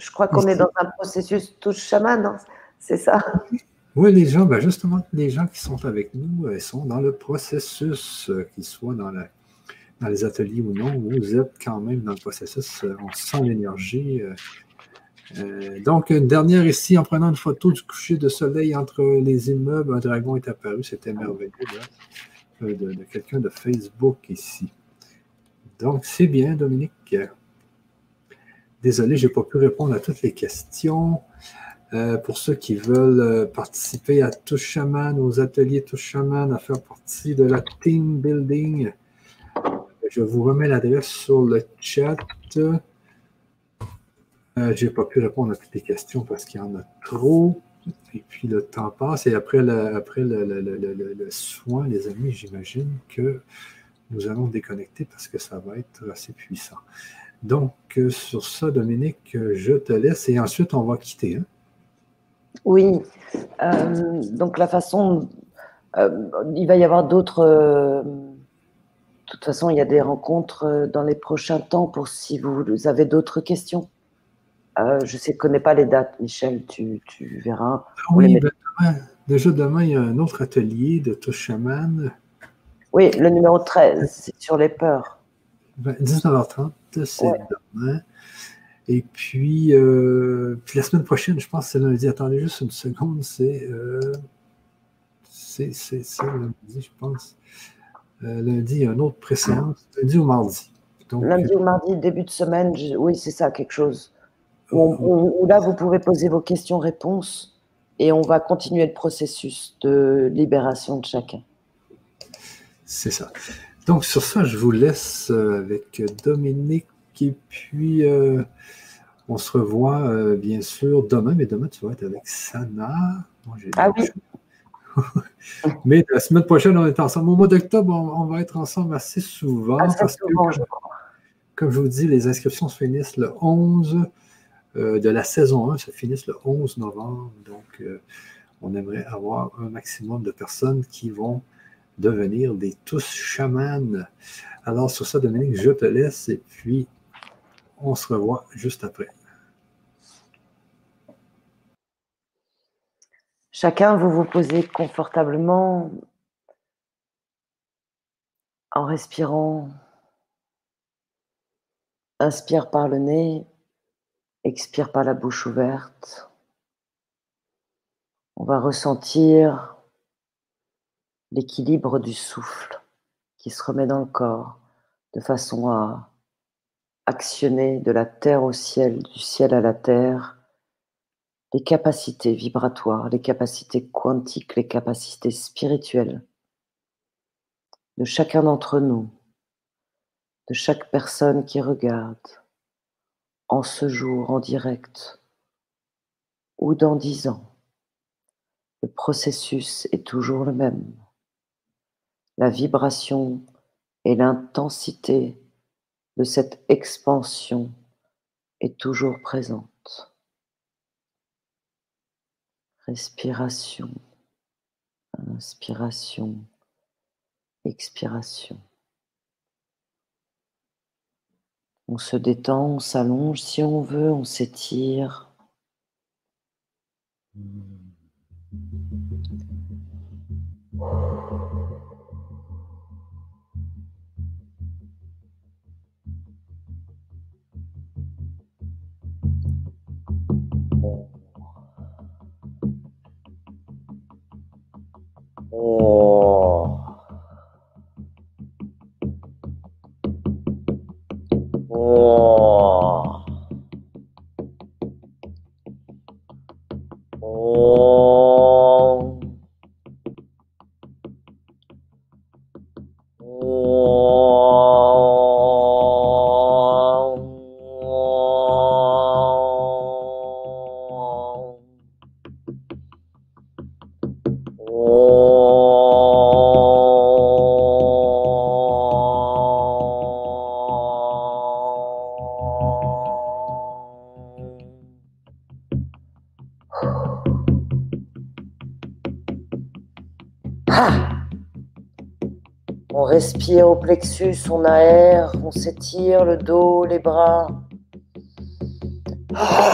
je crois qu'on est dans un processus tout chaman, hein, c'est ça? [LAUGHS] oui, les gens, ben justement, les gens qui sont avec nous ils euh, sont dans le processus, euh, qu'ils soient dans, les ateliers ou non, vous êtes quand même dans le processus, euh, on sent l'énergie. donc, une dernière ici, en prenant une photo du coucher de soleil entre les immeubles, un dragon est apparu, c'était merveilleux, de, de quelqu'un de Facebook ici. Donc, c'est bien, Dominique. Désolé, je n'ai pas pu répondre à toutes les questions. Euh, pour ceux qui veulent euh, participer à Touch aux ateliers Touch à faire partie de la team building, je vous remets l'adresse sur le chat. Euh, je n'ai pas pu répondre à toutes les questions parce qu'il y en a trop. Et puis le temps passe. Et après le, après le soin, les amis, j'imagine que nous allons déconnecter parce que ça va être assez puissant. Donc, sur ça, Dominique, je te laisse et ensuite on va quitter. Hein. Oui, euh, donc la façon, euh, il va y avoir d'autres. Euh, de toute façon, il y a des rencontres dans les prochains temps pour si vous avez d'autres questions. je sais, connais pas les dates, Michel, tu, verras. Ah oui, ben, déjà demain, il y a un autre atelier de Toshaman. Oui, le numéro 13, c'est sur les peurs. 19h30, ben, c'est demain. Et puis, euh, puis, la semaine prochaine, je pense que c'est lundi. Attendez juste une seconde, c'est euh, c'est lundi, je pense. Euh, lundi, il y a une autre préséance. Lundi ou mardi. lundi ou mardi, début de semaine, oui, c'est ça, quelque chose. Où, là, vous pouvez poser vos questions-réponses et on va continuer le processus de libération de chacun. C'est ça. Donc, sur ça, je vous laisse avec Dominique et puis On se revoit euh, bien sûr demain, mais demain, tu vas être avec Sana. ah oui. [LAUGHS] mais la semaine prochaine, on est ensemble. Au mois d'octobre, on, va être ensemble assez souvent. parce que, comme je vous dis, les inscriptions se finissent le 11 euh, de la saison 1, se finissent le 11 novembre. Donc, euh, on aimerait avoir un maximum de personnes qui vont devenir des tous chamans. Alors, sur ça, Dominique, je te laisse et puis on se revoit juste après. Chacun, vous vous posez confortablement en respirant. Inspire par le nez, expire par la bouche ouverte. On va ressentir l'équilibre du souffle qui se remet dans le corps de façon à actionner de la terre au ciel, du ciel à la terre, les capacités vibratoires, les capacités quantiques, les capacités spirituelles de chacun d'entre nous, de chaque personne qui regarde en ce jour en direct ou dans dix ans. Le processus est toujours le même. La vibration et l'intensité de cette expansion est toujours présente. Respiration, inspiration, expiration. On se détend, on s'allonge si on veut, on s'étire. Oh. Oh. Respire au plexus, on aère, on s'étire le dos, les bras. Ah.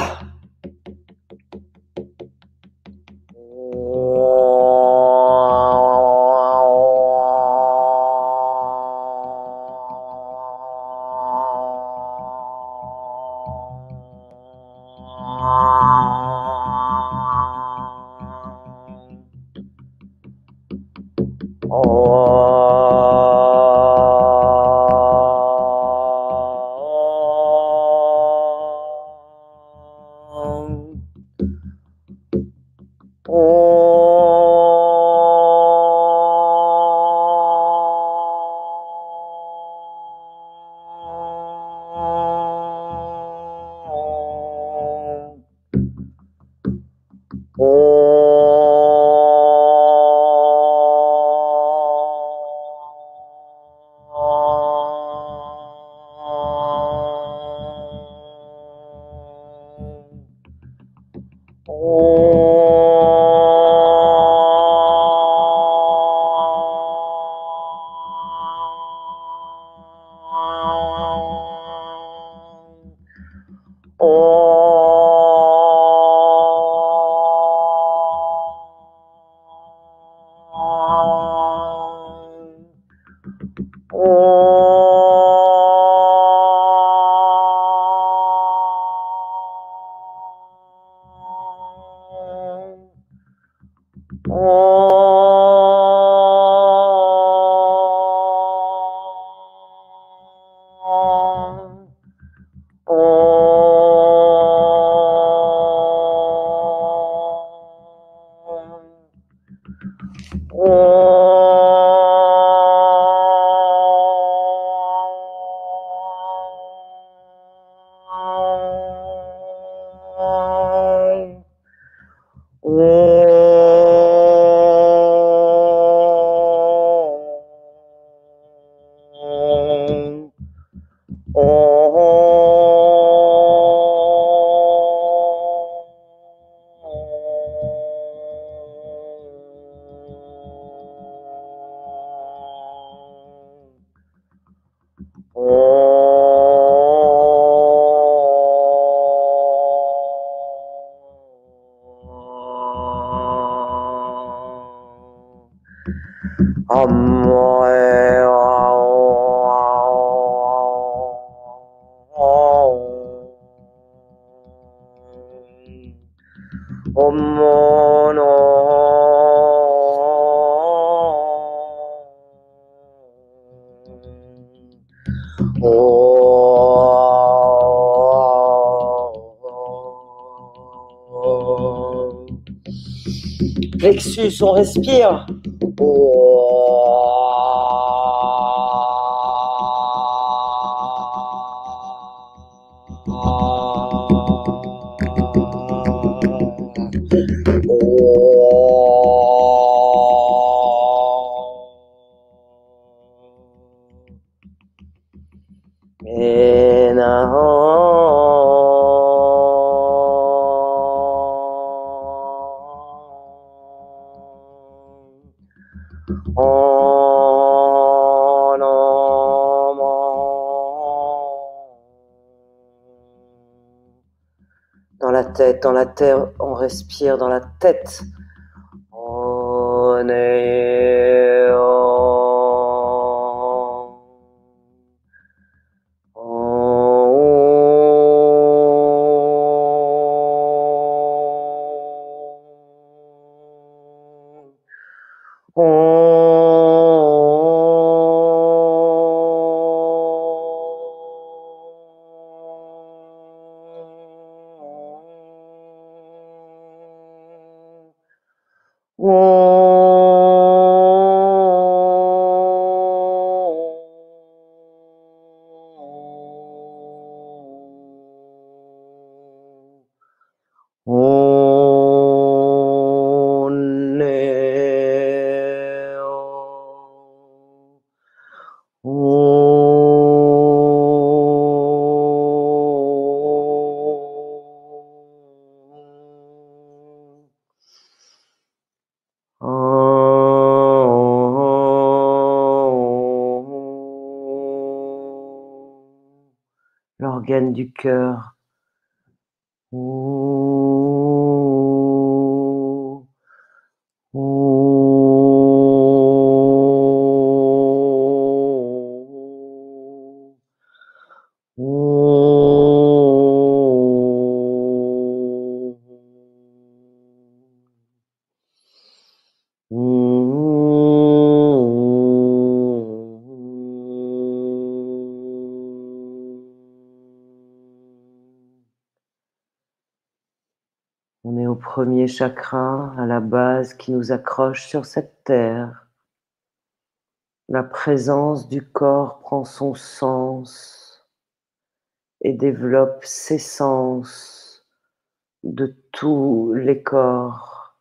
Plexus, on respire. Dans dans la terre, on respire dans la tête. Du cœur. Premier chakra, à la base qui nous accroche sur cette terre. La présence du corps prend son sens et développe ses sens de tous les corps.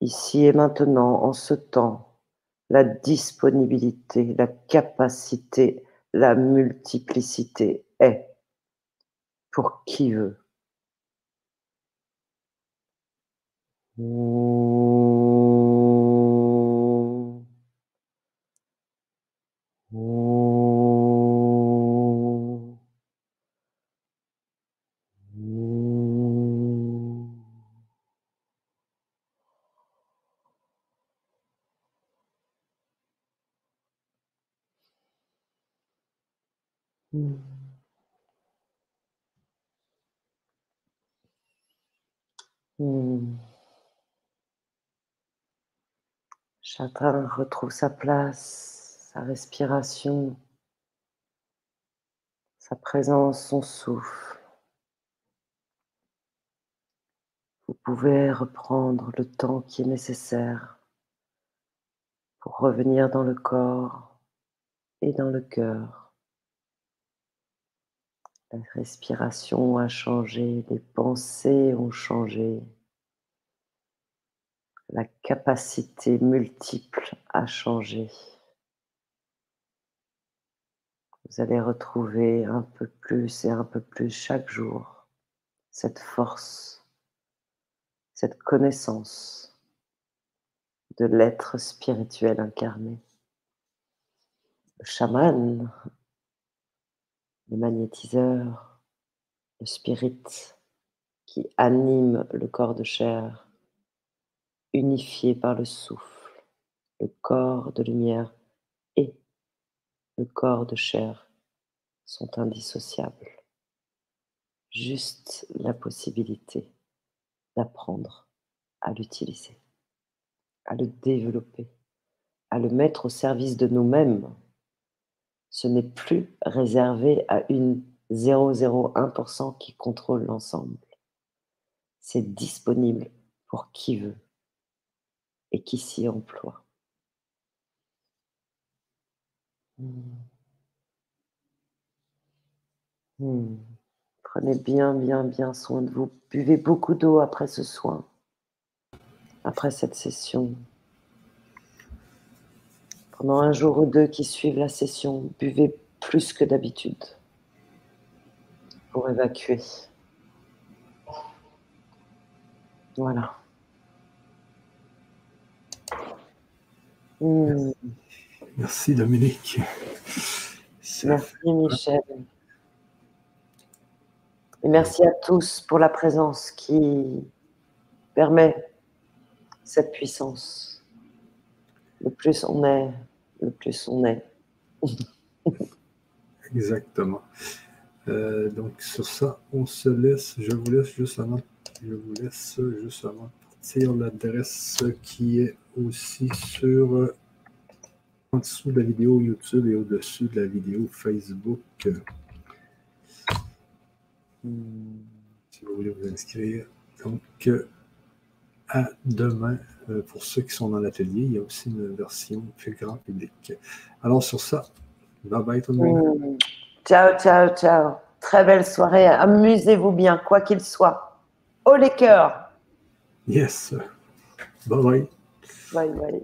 Ici et maintenant, en ce temps, la disponibilité, la capacité, la multiplicité est pour qui veut. Retrouve sa place, sa respiration, sa présence, son souffle. Vous pouvez reprendre le temps qui est nécessaire pour revenir dans le corps et dans le cœur. La respiration a changé, les pensées ont changé la capacité multiple à changer. Vous allez retrouver un peu plus et un peu plus chaque jour cette force, cette connaissance de l'être spirituel incarné. Le chaman, le magnétiseur, le spirit qui anime le corps de chair unifié par le souffle. le corps de lumière et le corps de chair sont indissociables. Juste la possibilité d'apprendre à l'utiliser, à le développer, à le mettre au service de nous-mêmes. Ce n'est plus réservé à une 0,01% qui contrôle l'ensemble. C'est disponible pour qui veut et qui s'y emploie. Hmm. Hmm. Prenez bien, bien, bien soin de vous. Buvez beaucoup d'eau après ce soin, après cette session. Pendant un jour ou deux qui suivent la session, buvez plus que d'habitude pour évacuer. Voilà. Merci Dominique. Merci Michel. Et merci à tous pour la présence qui permet cette puissance. Le plus on est, le plus on est. [LAUGHS] Exactement. Euh, donc sur ça, on se laisse. Je vous laisse juste avant, je vous laisse juste avant de partir l'adresse qui est aussi sur en dessous de la vidéo YouTube et au-dessus de la vidéo Facebook. Si vous voulez vous inscrire. Donc, à demain. Euh, pour ceux qui sont dans l'atelier, il y a aussi une version plus grand public. Alors, sur ça, bye bye tout le monde. Hmm. Ciao, ciao, ciao. Très belle soirée. Amusez-vous bien, quoi qu'il soit. Oh les cœurs. Yes. Bye bye. Bye bye.